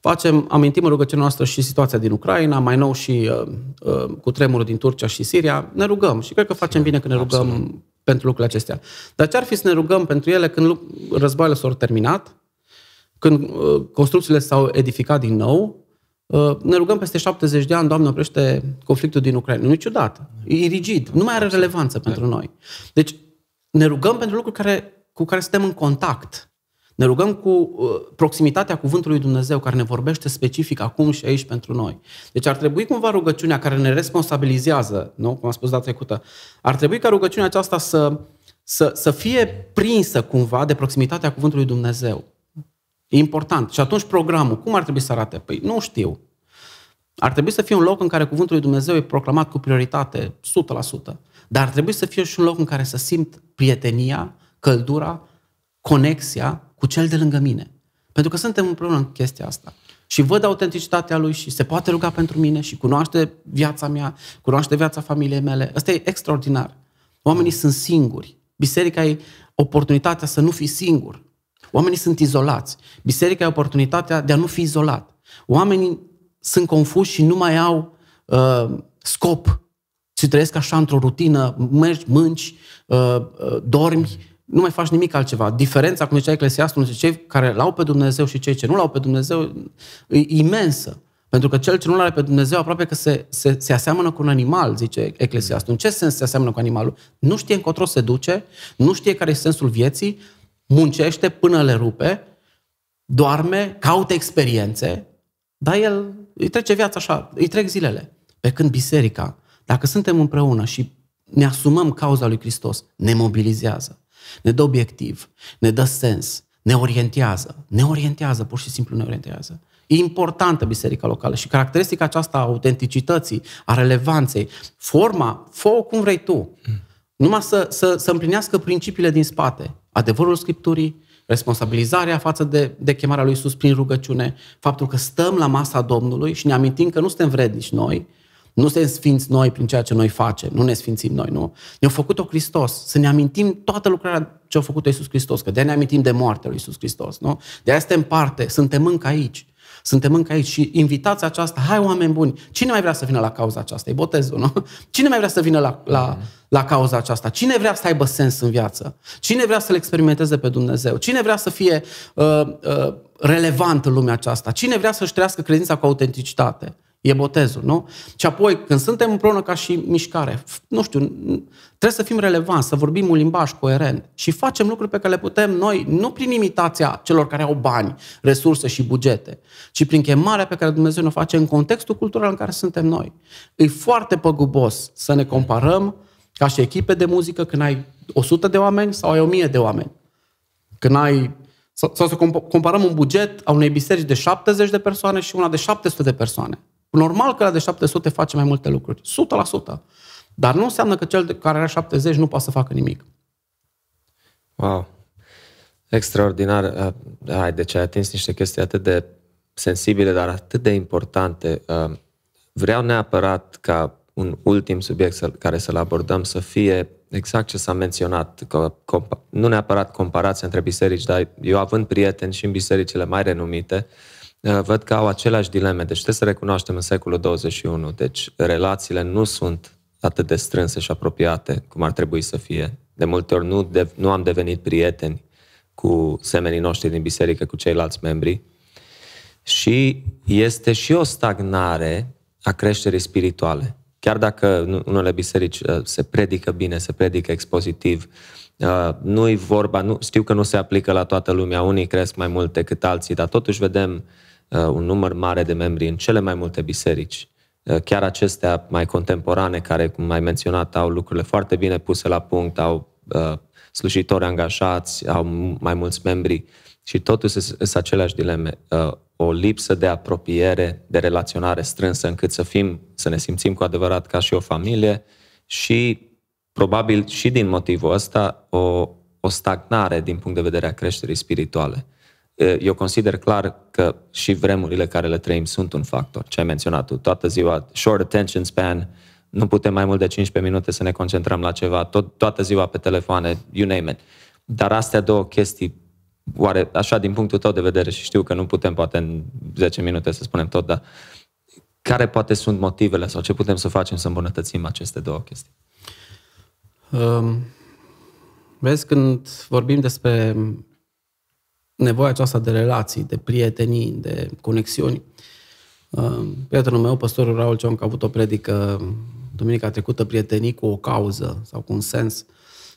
facem, amintim în rugăciunea noastră și situația din Ucraina, mai nou și uh, uh, cu tremurul din Turcia și Siria, ne rugăm și cred că facem bine când ne rugăm Absolut. pentru lucrurile acestea. Dar ce ar fi să ne rugăm pentru ele când războaiele s-au terminat, când uh, construcțiile s-au edificat din nou, uh, ne rugăm peste 70 de ani, Doamne, oprește conflictul din Ucraina. Nu e ciudat, e rigid, nu mai are relevanță pentru noi. Deci ne rugăm pentru lucruri care, cu care suntem în contact. Ne rugăm cu uh, proximitatea cuvântului Dumnezeu care ne vorbește specific acum și aici pentru noi. Deci ar trebui cumva rugăciunea care ne responsabilizează, nu? cum am spus data trecută, ar trebui ca rugăciunea aceasta să, să, să fie prinsă cumva de proximitatea cuvântului Dumnezeu. E important. Și atunci programul, cum ar trebui să arate? Păi nu știu. Ar trebui să fie un loc în care cuvântul lui Dumnezeu e proclamat cu prioritate, 100%. Dar ar trebui să fie și un loc în care să simt prietenia, căldura, conexia cu cel de lângă mine. Pentru că suntem împreună în chestia asta. Și văd autenticitatea lui și se poate ruga pentru mine și cunoaște viața mea, cunoaște viața familiei mele. Asta e extraordinar. Oamenii sunt singuri. Biserica e oportunitatea să nu fii singur. Oamenii sunt izolați. Biserica e oportunitatea de a nu fi izolat. Oamenii sunt confuși și nu mai au uh, scop. Și trăiesc așa într-o rutină, mergi, mânci, uh, uh, dormi, nu mai faci nimic altceva. Diferența, cum zicea Eclesiastul, între cei care l-au pe Dumnezeu și cei ce nu l-au pe Dumnezeu e imensă. Pentru că cel ce nu l-are pe Dumnezeu aproape că se, se, se aseamănă cu un animal, zice Eclesiastul. În ce sens se aseamănă cu animalul? Nu știe încotro se duce, nu știe care e sensul vieții, muncește până le rupe, doarme, caută experiențe, dar el îi trece viața așa, îi trec zilele. Pe când biserica, dacă suntem împreună și ne asumăm cauza lui Hristos, ne mobilizează ne dă obiectiv, ne dă sens, ne orientează. Ne orientează, pur și simplu ne orientează. E importantă biserica locală și caracteristica aceasta a autenticității, a relevanței, forma, fă cum vrei tu. Numai să, să, să împlinească principiile din spate. Adevărul Scripturii, responsabilizarea față de, de chemarea lui Isus prin rugăciune, faptul că stăm la masa Domnului și ne amintim că nu suntem vrednici noi, nu suntem sfinți noi prin ceea ce noi facem, nu ne sfințim noi, nu. Ne-a făcut-o Hristos, să ne amintim toată lucrarea ce a făcut Iisus Hristos, că de ne amintim de moartea lui Iisus Hristos, nu? De aia suntem parte, suntem încă aici. Suntem încă aici și invitația aceasta, hai oameni buni, cine mai vrea să vină la cauza aceasta? E botezul, nu? Cine mai vrea să vină la, la, la cauza aceasta? Cine vrea să aibă sens în viață? Cine vrea să-L experimenteze pe Dumnezeu? Cine vrea să fie uh, uh, relevant în lumea aceasta? Cine vrea să-și trăiască credința cu autenticitate? E botezul, nu? Și apoi, când suntem împreună ca și mișcare, nu știu, trebuie să fim relevanți, să vorbim un limbaj coerent și facem lucruri pe care le putem noi, nu prin imitația celor care au bani, resurse și bugete, ci prin chemarea pe care Dumnezeu ne face în contextul cultural în care suntem noi. E foarte păgubos să ne comparăm ca și echipe de muzică când ai 100 de oameni sau ai 1000 de oameni. Când ai sau, sau să comparăm un buget a unei biserici de 70 de persoane și una de 700 de persoane. Normal că la de 700 face mai multe lucruri. 100%. Dar nu înseamnă că cel care are 70 nu poate să facă nimic. Wow. Extraordinar. Uh, hai, deci ai atins niște chestii atât de sensibile, dar atât de importante. Uh, vreau neapărat ca un ultim subiect care să-l abordăm să fie exact ce s-a menționat, că nu neapărat comparația între biserici, dar eu având prieteni și în bisericile mai renumite, Uh, văd că au aceleași dileme. Deci trebuie să recunoaștem în secolul 21. Deci relațiile nu sunt atât de strânse și apropiate cum ar trebui să fie. De multe ori nu, de, nu am devenit prieteni cu semenii noștri din biserică, cu ceilalți membri. Și este și o stagnare a creșterii spirituale. Chiar dacă unele biserici uh, se predică bine, se predică expozitiv, uh, nu-i vorba, nu, știu că nu se aplică la toată lumea, unii cresc mai mult decât alții, dar totuși vedem Uh, un număr mare de membri în cele mai multe biserici, uh, chiar acestea mai contemporane, care, cum ai menționat, au lucrurile foarte bine puse la punct, au uh, slujitori angajați, au mai mulți membri și totuși sunt aceleași dileme. O lipsă de apropiere, de relaționare strânsă, încât să fim, să ne simțim cu adevărat ca și o familie și probabil și din motivul ăsta o, o stagnare din punct de vedere a creșterii spirituale eu consider clar că și vremurile care le trăim sunt un factor. Ce ai menționat tu, toată ziua, short attention span, nu putem mai mult de 15 minute să ne concentrăm la ceva, tot, toată ziua pe telefoane, you name it. Dar astea două chestii, oare, așa din punctul tău de vedere, și știu că nu putem poate în 10 minute să spunem tot, dar care poate sunt motivele sau ce putem să facem să îmbunătățim aceste două chestii? Um, vezi, când vorbim despre nevoia aceasta de relații, de prietenii, de conexiuni, um, prietenul meu, pastorul Raul Cionc, a avut o predică duminica trecută, prietenii cu o cauză sau cu un sens.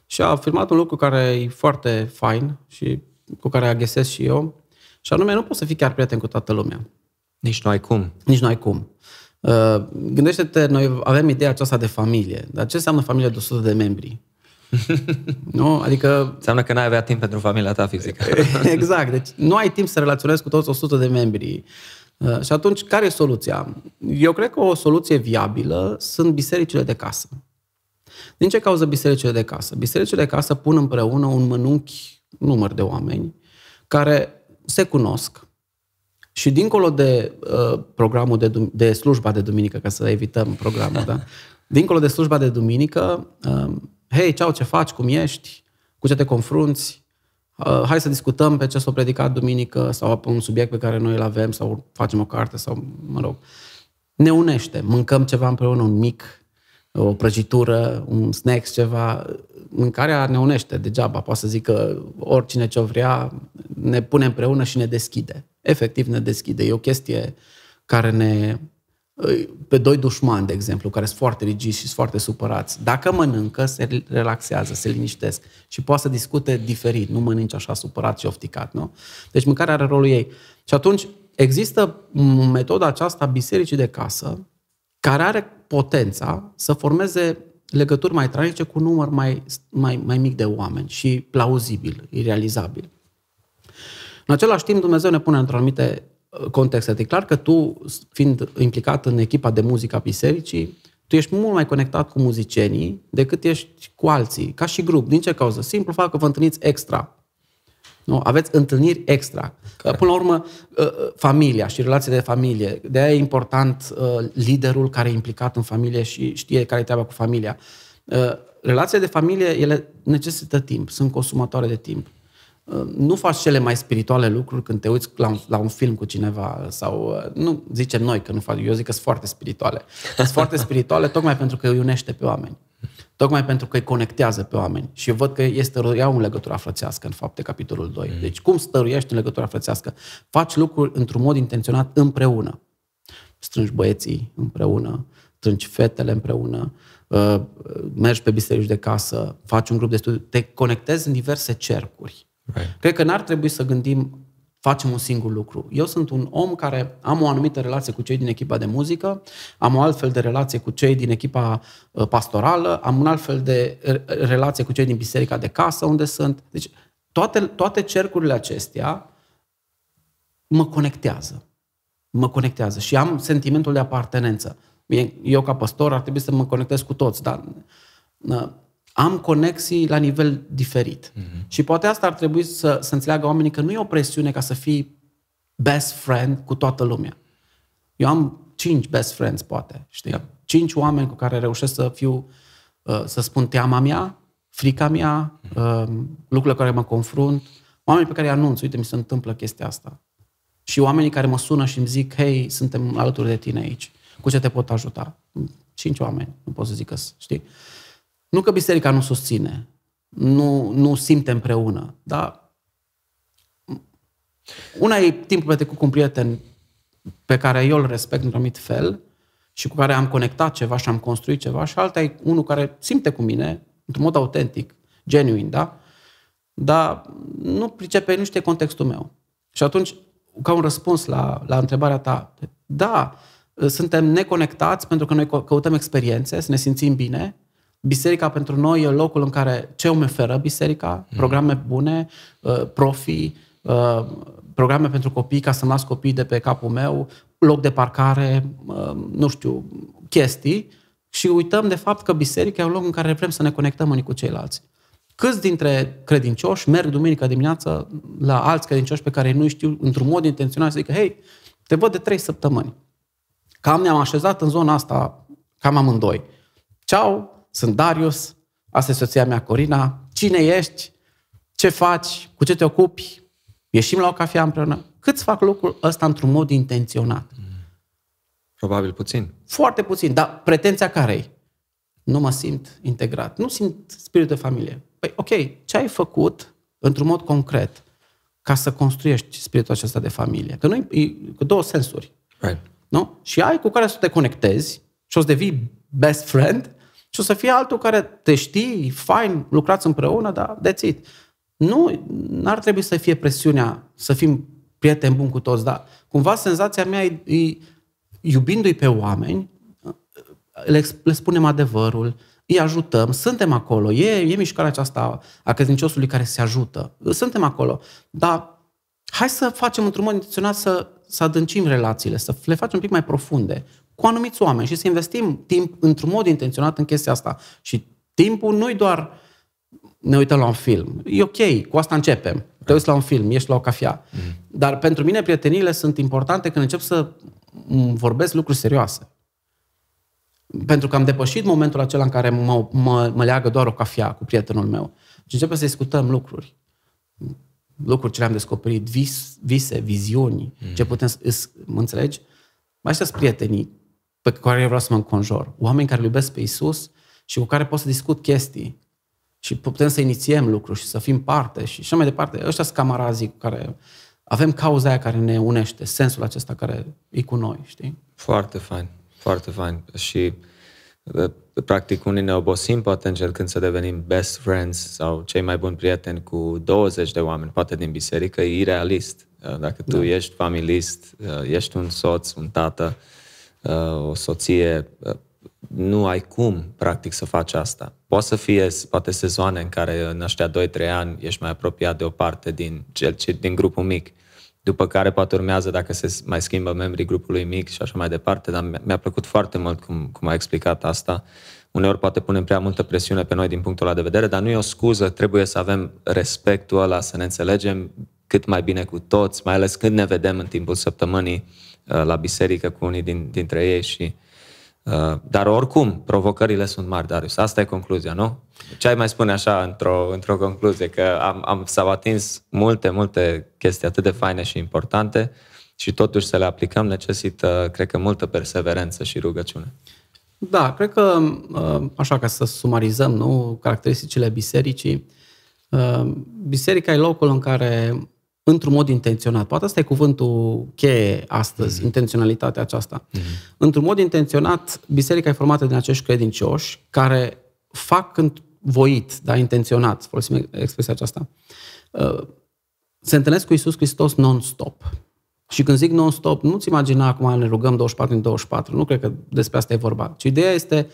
Și a afirmat un lucru care e foarte fain și cu care agăsesc și eu, și anume, nu poți să fii chiar prieten cu toată lumea. Nici nu ai cum. Nici nu ai cum. Uh, gândește-te, noi avem ideea aceasta de familie. Dar ce înseamnă familie de 100 de membri? nu? Adică... Înseamnă că n-ai avea timp pentru familia ta fizică. exact. Deci nu ai timp să relaționezi cu toți 100 de membri. Uh, și atunci, care e soluția? Eu cred că o soluție viabilă sunt bisericile de casă. Din ce cauză bisericile de casă? Bisericile de casă pun împreună un mănunchi număr de oameni care se cunosc, și dincolo de uh, programul de, de slujba de duminică, ca să evităm programul, da? Dincolo de slujba de duminică, uh, hei, ceau, ce faci, cum ești, cu ce te confrunți, uh, hai să discutăm pe ce s-a predicat duminică sau pe un subiect pe care noi îl avem sau facem o carte sau, mă rog, ne unește, mâncăm ceva împreună, un mic, o prăjitură, un snack, ceva, mâncarea ne unește degeaba, poate să zică oricine ce o vrea, ne pune împreună și ne deschide. Efectiv ne deschide. E o chestie care ne... Pe doi dușmani, de exemplu, care sunt foarte rigizi și sunt foarte supărați, dacă mănâncă, se relaxează, se liniștesc și poate să discute diferit, nu mănânci așa supărat și ofticat, nu? Deci mâncarea are rolul ei. Și atunci există metoda aceasta bisericii de casă, care are potența să formeze legături mai tragice cu un număr mai, mai, mai mic de oameni și plauzibil, irealizabil. În același timp, Dumnezeu ne pune într-o anumite uh, contexte. E clar că tu, fiind implicat în echipa de muzică a bisericii, tu ești mult mai conectat cu muzicienii decât ești cu alții, ca și grup. Din ce cauză? Simplu fapt că vă întâlniți extra. Nu? Aveți întâlniri extra. Care? Până la urmă, uh, uh, familia și relațiile de familie. De aia e important liderul care e implicat în familie și știe care e treaba cu familia. Relațiile de familie, ele necesită timp, sunt consumatoare de timp nu faci cele mai spirituale lucruri când te uiți la un, la un film cu cineva sau nu zicem noi că nu fac, eu zic că sunt foarte spirituale. Sunt foarte spirituale tocmai pentru că îi unește pe oameni. Tocmai pentru că îi conectează pe oameni. Și eu văd că este iau în legătura frățească, în fapte, capitolul 2. Mm. Deci cum stăruiești în legătura frățească? Faci lucruri într-un mod intenționat împreună. Strângi băieții împreună, strângi fetele împreună, uh, mergi pe biserici de casă, faci un grup de studiu, te conectezi în diverse cercuri. Right. Cred că n-ar trebui să gândim facem un singur lucru. Eu sunt un om care am o anumită relație cu cei din echipa de muzică, am o altfel de relație cu cei din echipa uh, pastorală, am un altfel de relație cu cei din biserica de casă unde sunt. Deci toate, toate cercurile acestea mă conectează. Mă conectează și am sentimentul de apartenență. Eu ca pastor ar trebui să mă conectez cu toți, dar uh, am conexii la nivel diferit. Mm-hmm. Și poate asta ar trebui să, să înțeleagă oamenii că nu e o presiune ca să fii best friend cu toată lumea. Eu am cinci best friends, poate, știi? Yeah. Cinci oameni cu care reușesc să fiu, uh, să spun teama mea, frica mea, mm-hmm. lucrurile cu care mă confrunt, oameni pe care îi anunț, uite, mi se întâmplă chestia asta. Și oamenii care mă sună și îmi zic, hei, suntem alături de tine aici, cu ce te pot ajuta? Cinci oameni, nu pot să zic că, știi? Nu că biserica nu susține, nu, nu simte împreună, dar una e timpul petrecut cu un prieten pe care eu îl respect într-un anumit fel și cu care am conectat ceva și am construit ceva și alta e unul care simte cu mine într-un mod autentic, genuin, da? Dar nu pricepe, nu știe contextul meu. Și atunci, ca un răspuns la, la întrebarea ta, da, suntem neconectați pentru că noi căutăm experiențe, să ne simțim bine, Biserica pentru noi e locul în care ce îmi oferă biserica, mm. programe bune, uh, profi, uh, programe pentru copii ca să nasc copii de pe capul meu, loc de parcare, uh, nu știu, chestii și uităm de fapt că biserica e un loc în care vrem să ne conectăm unii cu ceilalți. Câți dintre credincioși merg duminica dimineața la alți credincioși pe care nu știu într-un mod intenționat să zică, hei, te văd de trei săptămâni. Cam ne-am așezat în zona asta, cam amândoi. Ceau, sunt Darius, asta e soția mea Corina, cine ești, ce faci, cu ce te ocupi, ieșim la o cafea împreună. Câți fac lucrul ăsta într-un mod intenționat? Probabil puțin. Foarte puțin, dar pretenția care e? Nu mă simt integrat, nu simt spirit de familie. Păi, ok, ce ai făcut într-un mod concret ca să construiești spiritul acesta de familie? Că nu e cu două sensuri. Right. Nu? Și ai cu care să te conectezi și o să devii best friend și o să fie altul care te știi, fain, lucrați împreună, dar that's it. Nu, n-ar trebui să fie presiunea să fim prieteni buni cu toți, dar cumva senzația mea e, e iubindu-i pe oameni, le, le spunem adevărul, îi ajutăm, suntem acolo, e, e mișcarea aceasta a credinciosului care se ajută, suntem acolo, dar hai să facem într-un mod intenționat să, să adâncim relațiile, să le facem un pic mai profunde cu anumiți oameni și să investim timp într-un mod intenționat în chestia asta. Și timpul nu-i doar ne uităm la un film. E ok, cu asta începem. Te uiți la un film, ești la o cafea. Mm. Dar pentru mine prieteniile sunt importante când încep să vorbesc lucruri serioase. Pentru că am depășit momentul acela în care mă, mă, mă leagă doar o cafea cu prietenul meu. Și începem să discutăm lucruri. Lucruri ce le-am descoperit, vis, vise, viziuni, mm. ce putem să... Mă înțelegi? Mai sunt prietenii pe care eu vreau să mă înconjor. Oameni care iubesc pe Isus și cu care pot să discut chestii și putem să inițiem lucruri și să fim parte și așa mai departe. Ăștia sunt camarazii cu care avem cauza aia care ne unește, sensul acesta care e cu noi, știi? Foarte fain, foarte fain. Și practic unii ne obosim poate încercând să devenim best friends sau cei mai buni prieteni cu 20 de oameni, poate din biserică, e irealist. Dacă tu da. ești familist, ești un soț, un tată, o soție, nu ai cum, practic, să faci asta. Poate să fie, poate, sezoane în care în ăștia 2-3 ani ești mai apropiat de o parte din, cel, din grupul mic, după care poate urmează dacă se mai schimbă membrii grupului mic și așa mai departe, dar mi-a plăcut foarte mult cum, cum a explicat asta. Uneori poate punem prea multă presiune pe noi din punctul ăla de vedere, dar nu e o scuză, trebuie să avem respectul ăla, să ne înțelegem cât mai bine cu toți, mai ales când ne vedem în timpul săptămânii uh, la biserică cu unii din, dintre ei și Uh, dar oricum, provocările sunt mari, Darius. Asta e concluzia, nu? Ce ai mai spune așa într-o, într-o concluzie? Că am, am, s-au atins multe, multe chestii atât de faine și importante și totuși să le aplicăm necesită, cred că, multă perseverență și rugăciune. Da, cred că, uh, așa ca să sumarizăm, nu, caracteristicile bisericii, uh, biserica e locul în care într-un mod intenționat. Poate asta e cuvântul cheie astăzi, mm-hmm. intenționalitatea aceasta. Mm-hmm. Într-un mod intenționat, biserica e formată din acești credincioși care fac când voit, da, intenționat, folosim expresia aceasta, uh, se întâlnesc cu Isus Hristos non-stop. Și când zic non-stop, nu-ți imagina acum ne rugăm 24 din 24, nu cred că despre asta e vorba, ci ideea este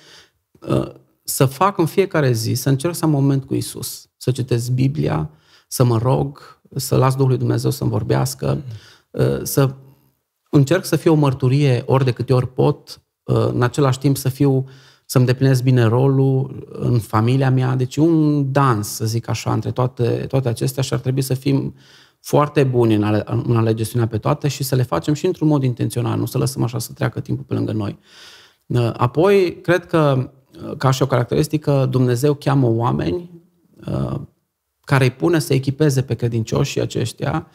uh, să fac în fiecare zi, să încerc să am moment cu Isus, să citesc Biblia, să mă rog, să las Duhul lui Dumnezeu să-mi vorbească, uh, să încerc să fiu o mărturie ori de câte ori pot, uh, în același timp să fiu să-mi deplinesc bine rolul în familia mea, deci un dans, să zic așa, între toate, toate acestea și ar trebui să fim foarte buni în a, le, în a le gestiona pe toate și să le facem și într-un mod intențional, nu să lăsăm așa să treacă timpul pe lângă noi. Uh, apoi, cred că, ca și o caracteristică, Dumnezeu cheamă oameni care îi pune să echipeze pe credincioșii aceștia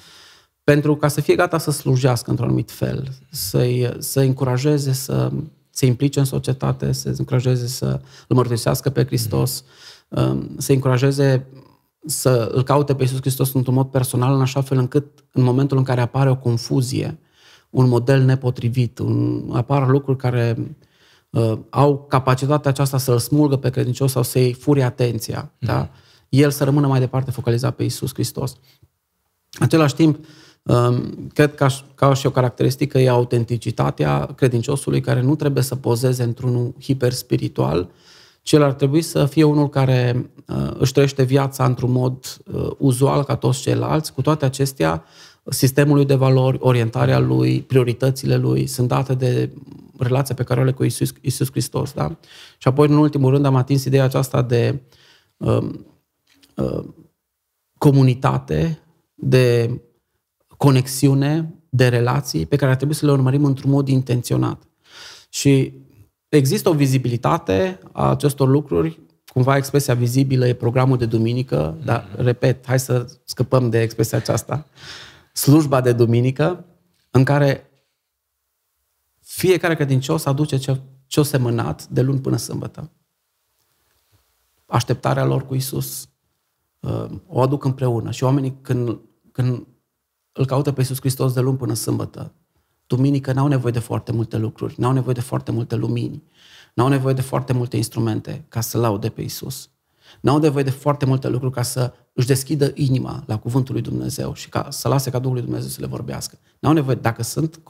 pentru ca să fie gata să slujească într-un anumit fel, să-i, să încurajeze să se implice în societate, să încurajeze să îl mărturisească pe Hristos, um, să încurajeze să îl caute pe Iisus Hristos într-un mod personal, în așa fel încât în momentul în care apare o confuzie, un model nepotrivit, un, apar lucruri care uh, au capacitatea aceasta să îl smulgă pe credincios sau să-i furie atenția. Mm-hmm. Da? El să rămână mai departe focalizat pe Isus Hristos. În același timp, um, cred că ca și o caracteristică e autenticitatea credinciosului care nu trebuie să pozeze într-unul hiperspiritual, ci el ar trebui să fie unul care uh, își trăiește viața într-un mod uh, uzual ca toți ceilalți. Cu toate acestea, sistemul lui de valori, orientarea lui, prioritățile lui sunt date de relația pe care o are cu Isus, Isus Hristos. Da? Și apoi, în ultimul rând, am atins ideea aceasta de um, uh, comunitate, de conexiune, de relații pe care ar trebui să le urmărim într-un mod intenționat. Și există o vizibilitate a acestor lucruri, cumva expresia vizibilă e programul de duminică, dar, repet, hai să scăpăm de expresia aceasta, slujba de duminică, în care fiecare credincios aduce ce, ce-o semănat de luni până sâmbătă. Așteptarea lor cu Isus uh, o aduc împreună și oamenii când, când îl caută pe Iisus Hristos de luni până sâmbătă. Duminică n-au nevoie de foarte multe lucruri, n-au nevoie de foarte multe lumini, n-au nevoie de foarte multe instrumente ca să laude pe Iisus. N-au nevoie de foarte multe lucruri ca să își deschidă inima la cuvântul lui Dumnezeu și ca să lase ca Duhul lui Dumnezeu să le vorbească. N-au nevoie, dacă sunt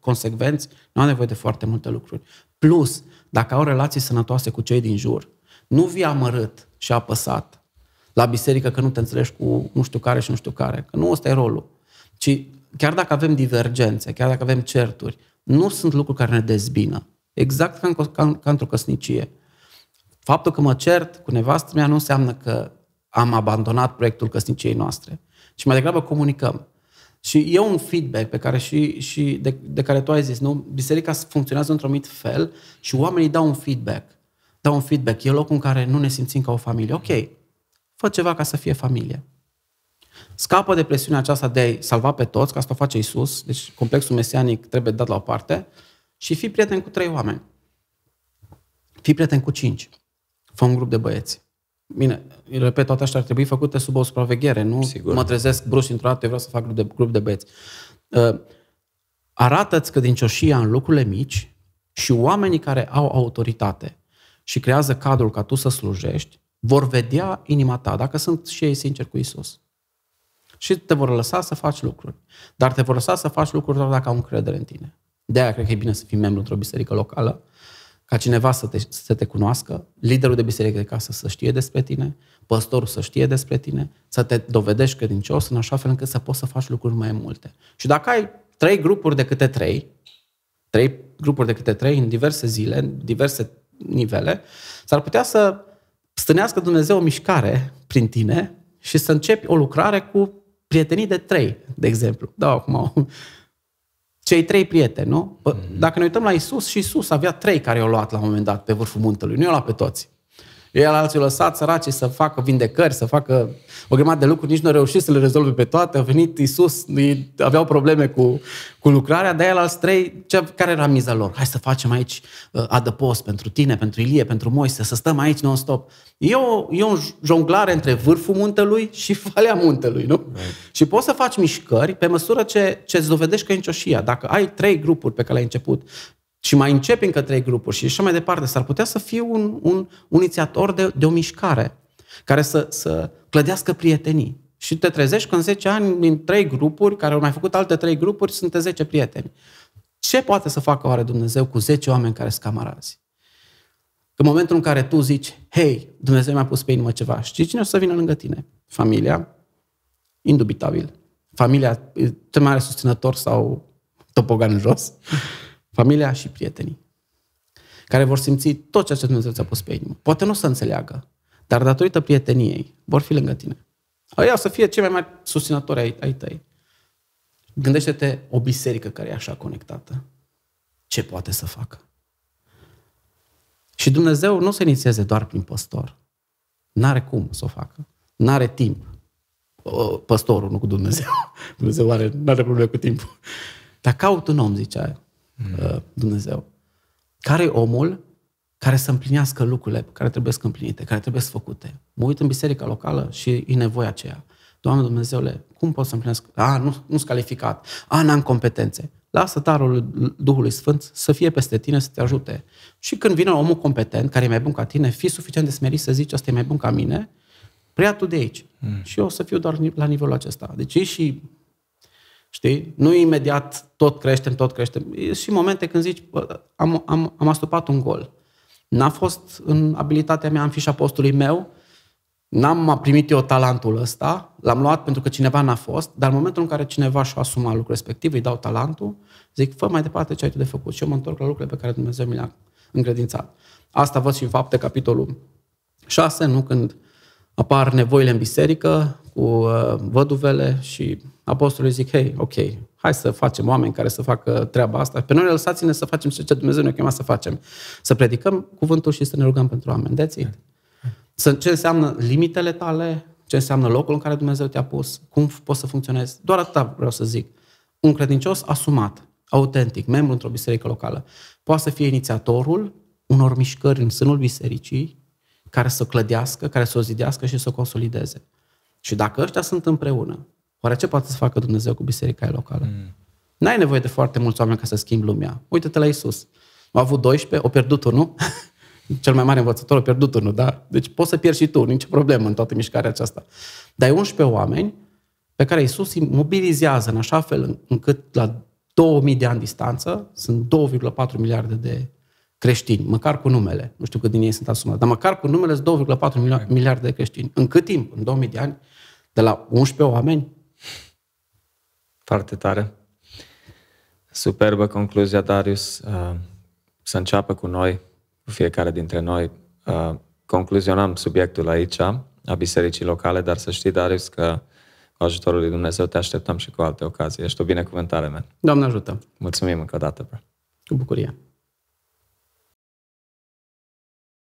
consecvenți, n-au nevoie de foarte multe lucruri. Plus, dacă au relații sănătoase cu cei din jur, nu vi amărât și apăsat la biserică că nu te înțelegi cu nu știu care și nu știu care, că nu ăsta e rolul. Ci chiar dacă avem divergențe, chiar dacă avem certuri, nu sunt lucruri care ne dezbină. Exact ca, în, ca, ca într-o căsnicie. Faptul că mă cert cu nevastă mea nu înseamnă că am abandonat proiectul căsniciei noastre, ci mai degrabă comunicăm. Și e un feedback pe care și, și de, de care tu ai zis, nu? Biserica funcționează într-un anumit fel și oamenii dau un feedback. Dau un feedback. E locul în care nu ne simțim ca o familie. Ok, fă ceva ca să fie familie. Scapă de presiunea aceasta de a salva pe toți, că asta o face Isus, deci complexul mesianic trebuie dat la o parte, și fii prieten cu trei oameni. Fii prieten cu cinci. Fă un grup de băieți. Bine, repet, toate astea ar trebui făcute sub o supraveghere, nu Sigur. mă trezesc brusc într-o dată, eu vreau să fac grup de, grup de băieți. Uh, arată-ți că din cioșia în lucrurile mici și oamenii care au autoritate și creează cadrul ca tu să slujești, vor vedea inima ta, dacă sunt și ei sinceri cu Isus. Și te vor lăsa să faci lucruri. Dar te vor lăsa să faci lucruri doar dacă au încredere în tine. De aia cred că e bine să fii membru într-o biserică locală, ca cineva să te, să te cunoască, liderul de biserică de casă să știe despre tine, păstorul să știe despre tine, să te dovedești credincios în așa fel încât să poți să faci lucruri mai multe. Și dacă ai trei grupuri de câte trei, trei grupuri de câte trei în diverse zile, în diverse nivele, s-ar putea să stânească Dumnezeu o mișcare prin tine și să începi o lucrare cu prietenii de trei, de exemplu. Da, acum cei trei prieteni, nu? Mm-hmm. Dacă ne uităm la Isus, și Isus avea trei care i-au luat la un moment dat pe vârful muntelui, nu i-au luat pe toți. El alții lăsat săraci să facă vindecări, să facă o grămadă de lucruri, nici nu a reușit să le rezolve pe toate. A venit Isus, aveau probleme cu, cu lucrarea, dar el alți trei, ce, care era miza lor? Hai să facem aici uh, adăpost pentru tine, pentru Ilie, pentru Moise, să stăm aici non-stop. E o, e o jonglare între vârful muntelui și falea muntelui, nu? Right. Și poți să faci mișcări pe măsură ce, ce îți dovedești că e în Dacă ai trei grupuri pe care le-ai început și mai începi încă trei grupuri și așa mai departe, s-ar putea să fie un, un, un inițiator de, de o mișcare care să, să clădească prietenii. Și te trezești că în 10 ani, din trei grupuri, care au mai făcut alte trei grupuri, sunt 10 prieteni. Ce poate să facă oare Dumnezeu cu 10 oameni care sunt camarazi? În momentul în care tu zici, hei, Dumnezeu mi-a pus pe inimă ceva, știi cine o să vină lângă tine? Familia, indubitabil. Familia, cel mai mare susținător sau topogan în jos familia și prietenii, care vor simți tot ceea ce Dumnezeu ți-a pus pe inimă. Poate nu o să înțeleagă, dar datorită prieteniei vor fi lângă tine. Aia să fie cei mai mari susținători ai, ai tăi. Gândește-te o biserică care e așa conectată. Ce poate să facă? Și Dumnezeu nu se inițieze doar prin păstor. N-are cum să o facă. N-are timp. Păstorul, nu cu Dumnezeu. Dumnezeu are, n-are probleme cu timpul. Dar caut un om, zicea aia mm. Dumnezeu. Care e omul care să împlinească lucrurile care trebuie să împlinite, care trebuie să făcute? Mă uit în biserica locală și e nevoia aceea. Doamne Dumnezeule, cum pot să împlinesc? A, nu, nu sunt calificat. A, n-am competențe. Lasă darul Duhului Sfânt să fie peste tine, să te ajute. Și când vine omul competent, care e mai bun ca tine, fii suficient de smerit să zici, ăsta e mai bun ca mine, preia tu de aici. Mm. Și eu o să fiu doar la nivelul acesta. Deci e și Știi? Nu imediat tot creștem, tot creștem. E și momente când zici, bă, am, am, am astupat un gol. N-a fost în abilitatea mea, în fișa postului meu, n-am primit eu talentul ăsta, l-am luat pentru că cineva n-a fost, dar în momentul în care cineva și-a asumat lucrul respectiv, îi dau talentul, zic, fă mai departe ce ai tu de făcut. Și eu mă întorc la lucrurile pe care Dumnezeu mi le-a încredințat. Asta văd și în fapte, capitolul 6, nu când apar nevoile în biserică cu uh, văduvele și apostolii zic, hei, ok, hai să facem oameni care să facă treaba asta. Pe noi lăsați-ne să facem ce Dumnezeu ne-a chemat să facem. Să predicăm cuvântul și să ne rugăm pentru oameni. That's it. Să, ce înseamnă limitele tale, ce înseamnă locul în care Dumnezeu te-a pus, cum poți să funcționezi. Doar atâta vreau să zic. Un credincios asumat, autentic, membru într-o biserică locală, poate să fie inițiatorul unor mișcări în sânul bisericii care să clădească, care să o zidească și să o consolideze. Și dacă ăștia sunt împreună, oare ce poate să facă Dumnezeu cu biserica locală? Mm. N-ai nevoie de foarte mulți oameni ca să schimbi lumea. Uite-te la Isus. A avut 12, o pierdut unul. Cel mai mare învățător a pierdut unul, da? Deci poți să pierzi și tu, nicio problemă în toată mișcarea aceasta. Dar ai 11 oameni pe care Isus îi mobilizează în așa fel încât la 2000 de ani distanță, sunt 2,4 miliarde de creștini, măcar cu numele. Nu știu cât din ei sunt asumați, dar măcar cu numele sunt 2,4 miliarde de creștini. În cât timp? În 2000 de ani? De la 11 oameni? Foarte tare. Superbă concluzia, Darius. Uh, să înceapă cu noi, cu fiecare dintre noi. Uh, concluzionăm subiectul aici, a bisericii locale, dar să știi, Darius, că cu ajutorul lui Dumnezeu te așteptăm și cu alte ocazii. Ești o binecuvântare, man. Doamne ajută! Mulțumim încă o dată, bro. Cu bucurie!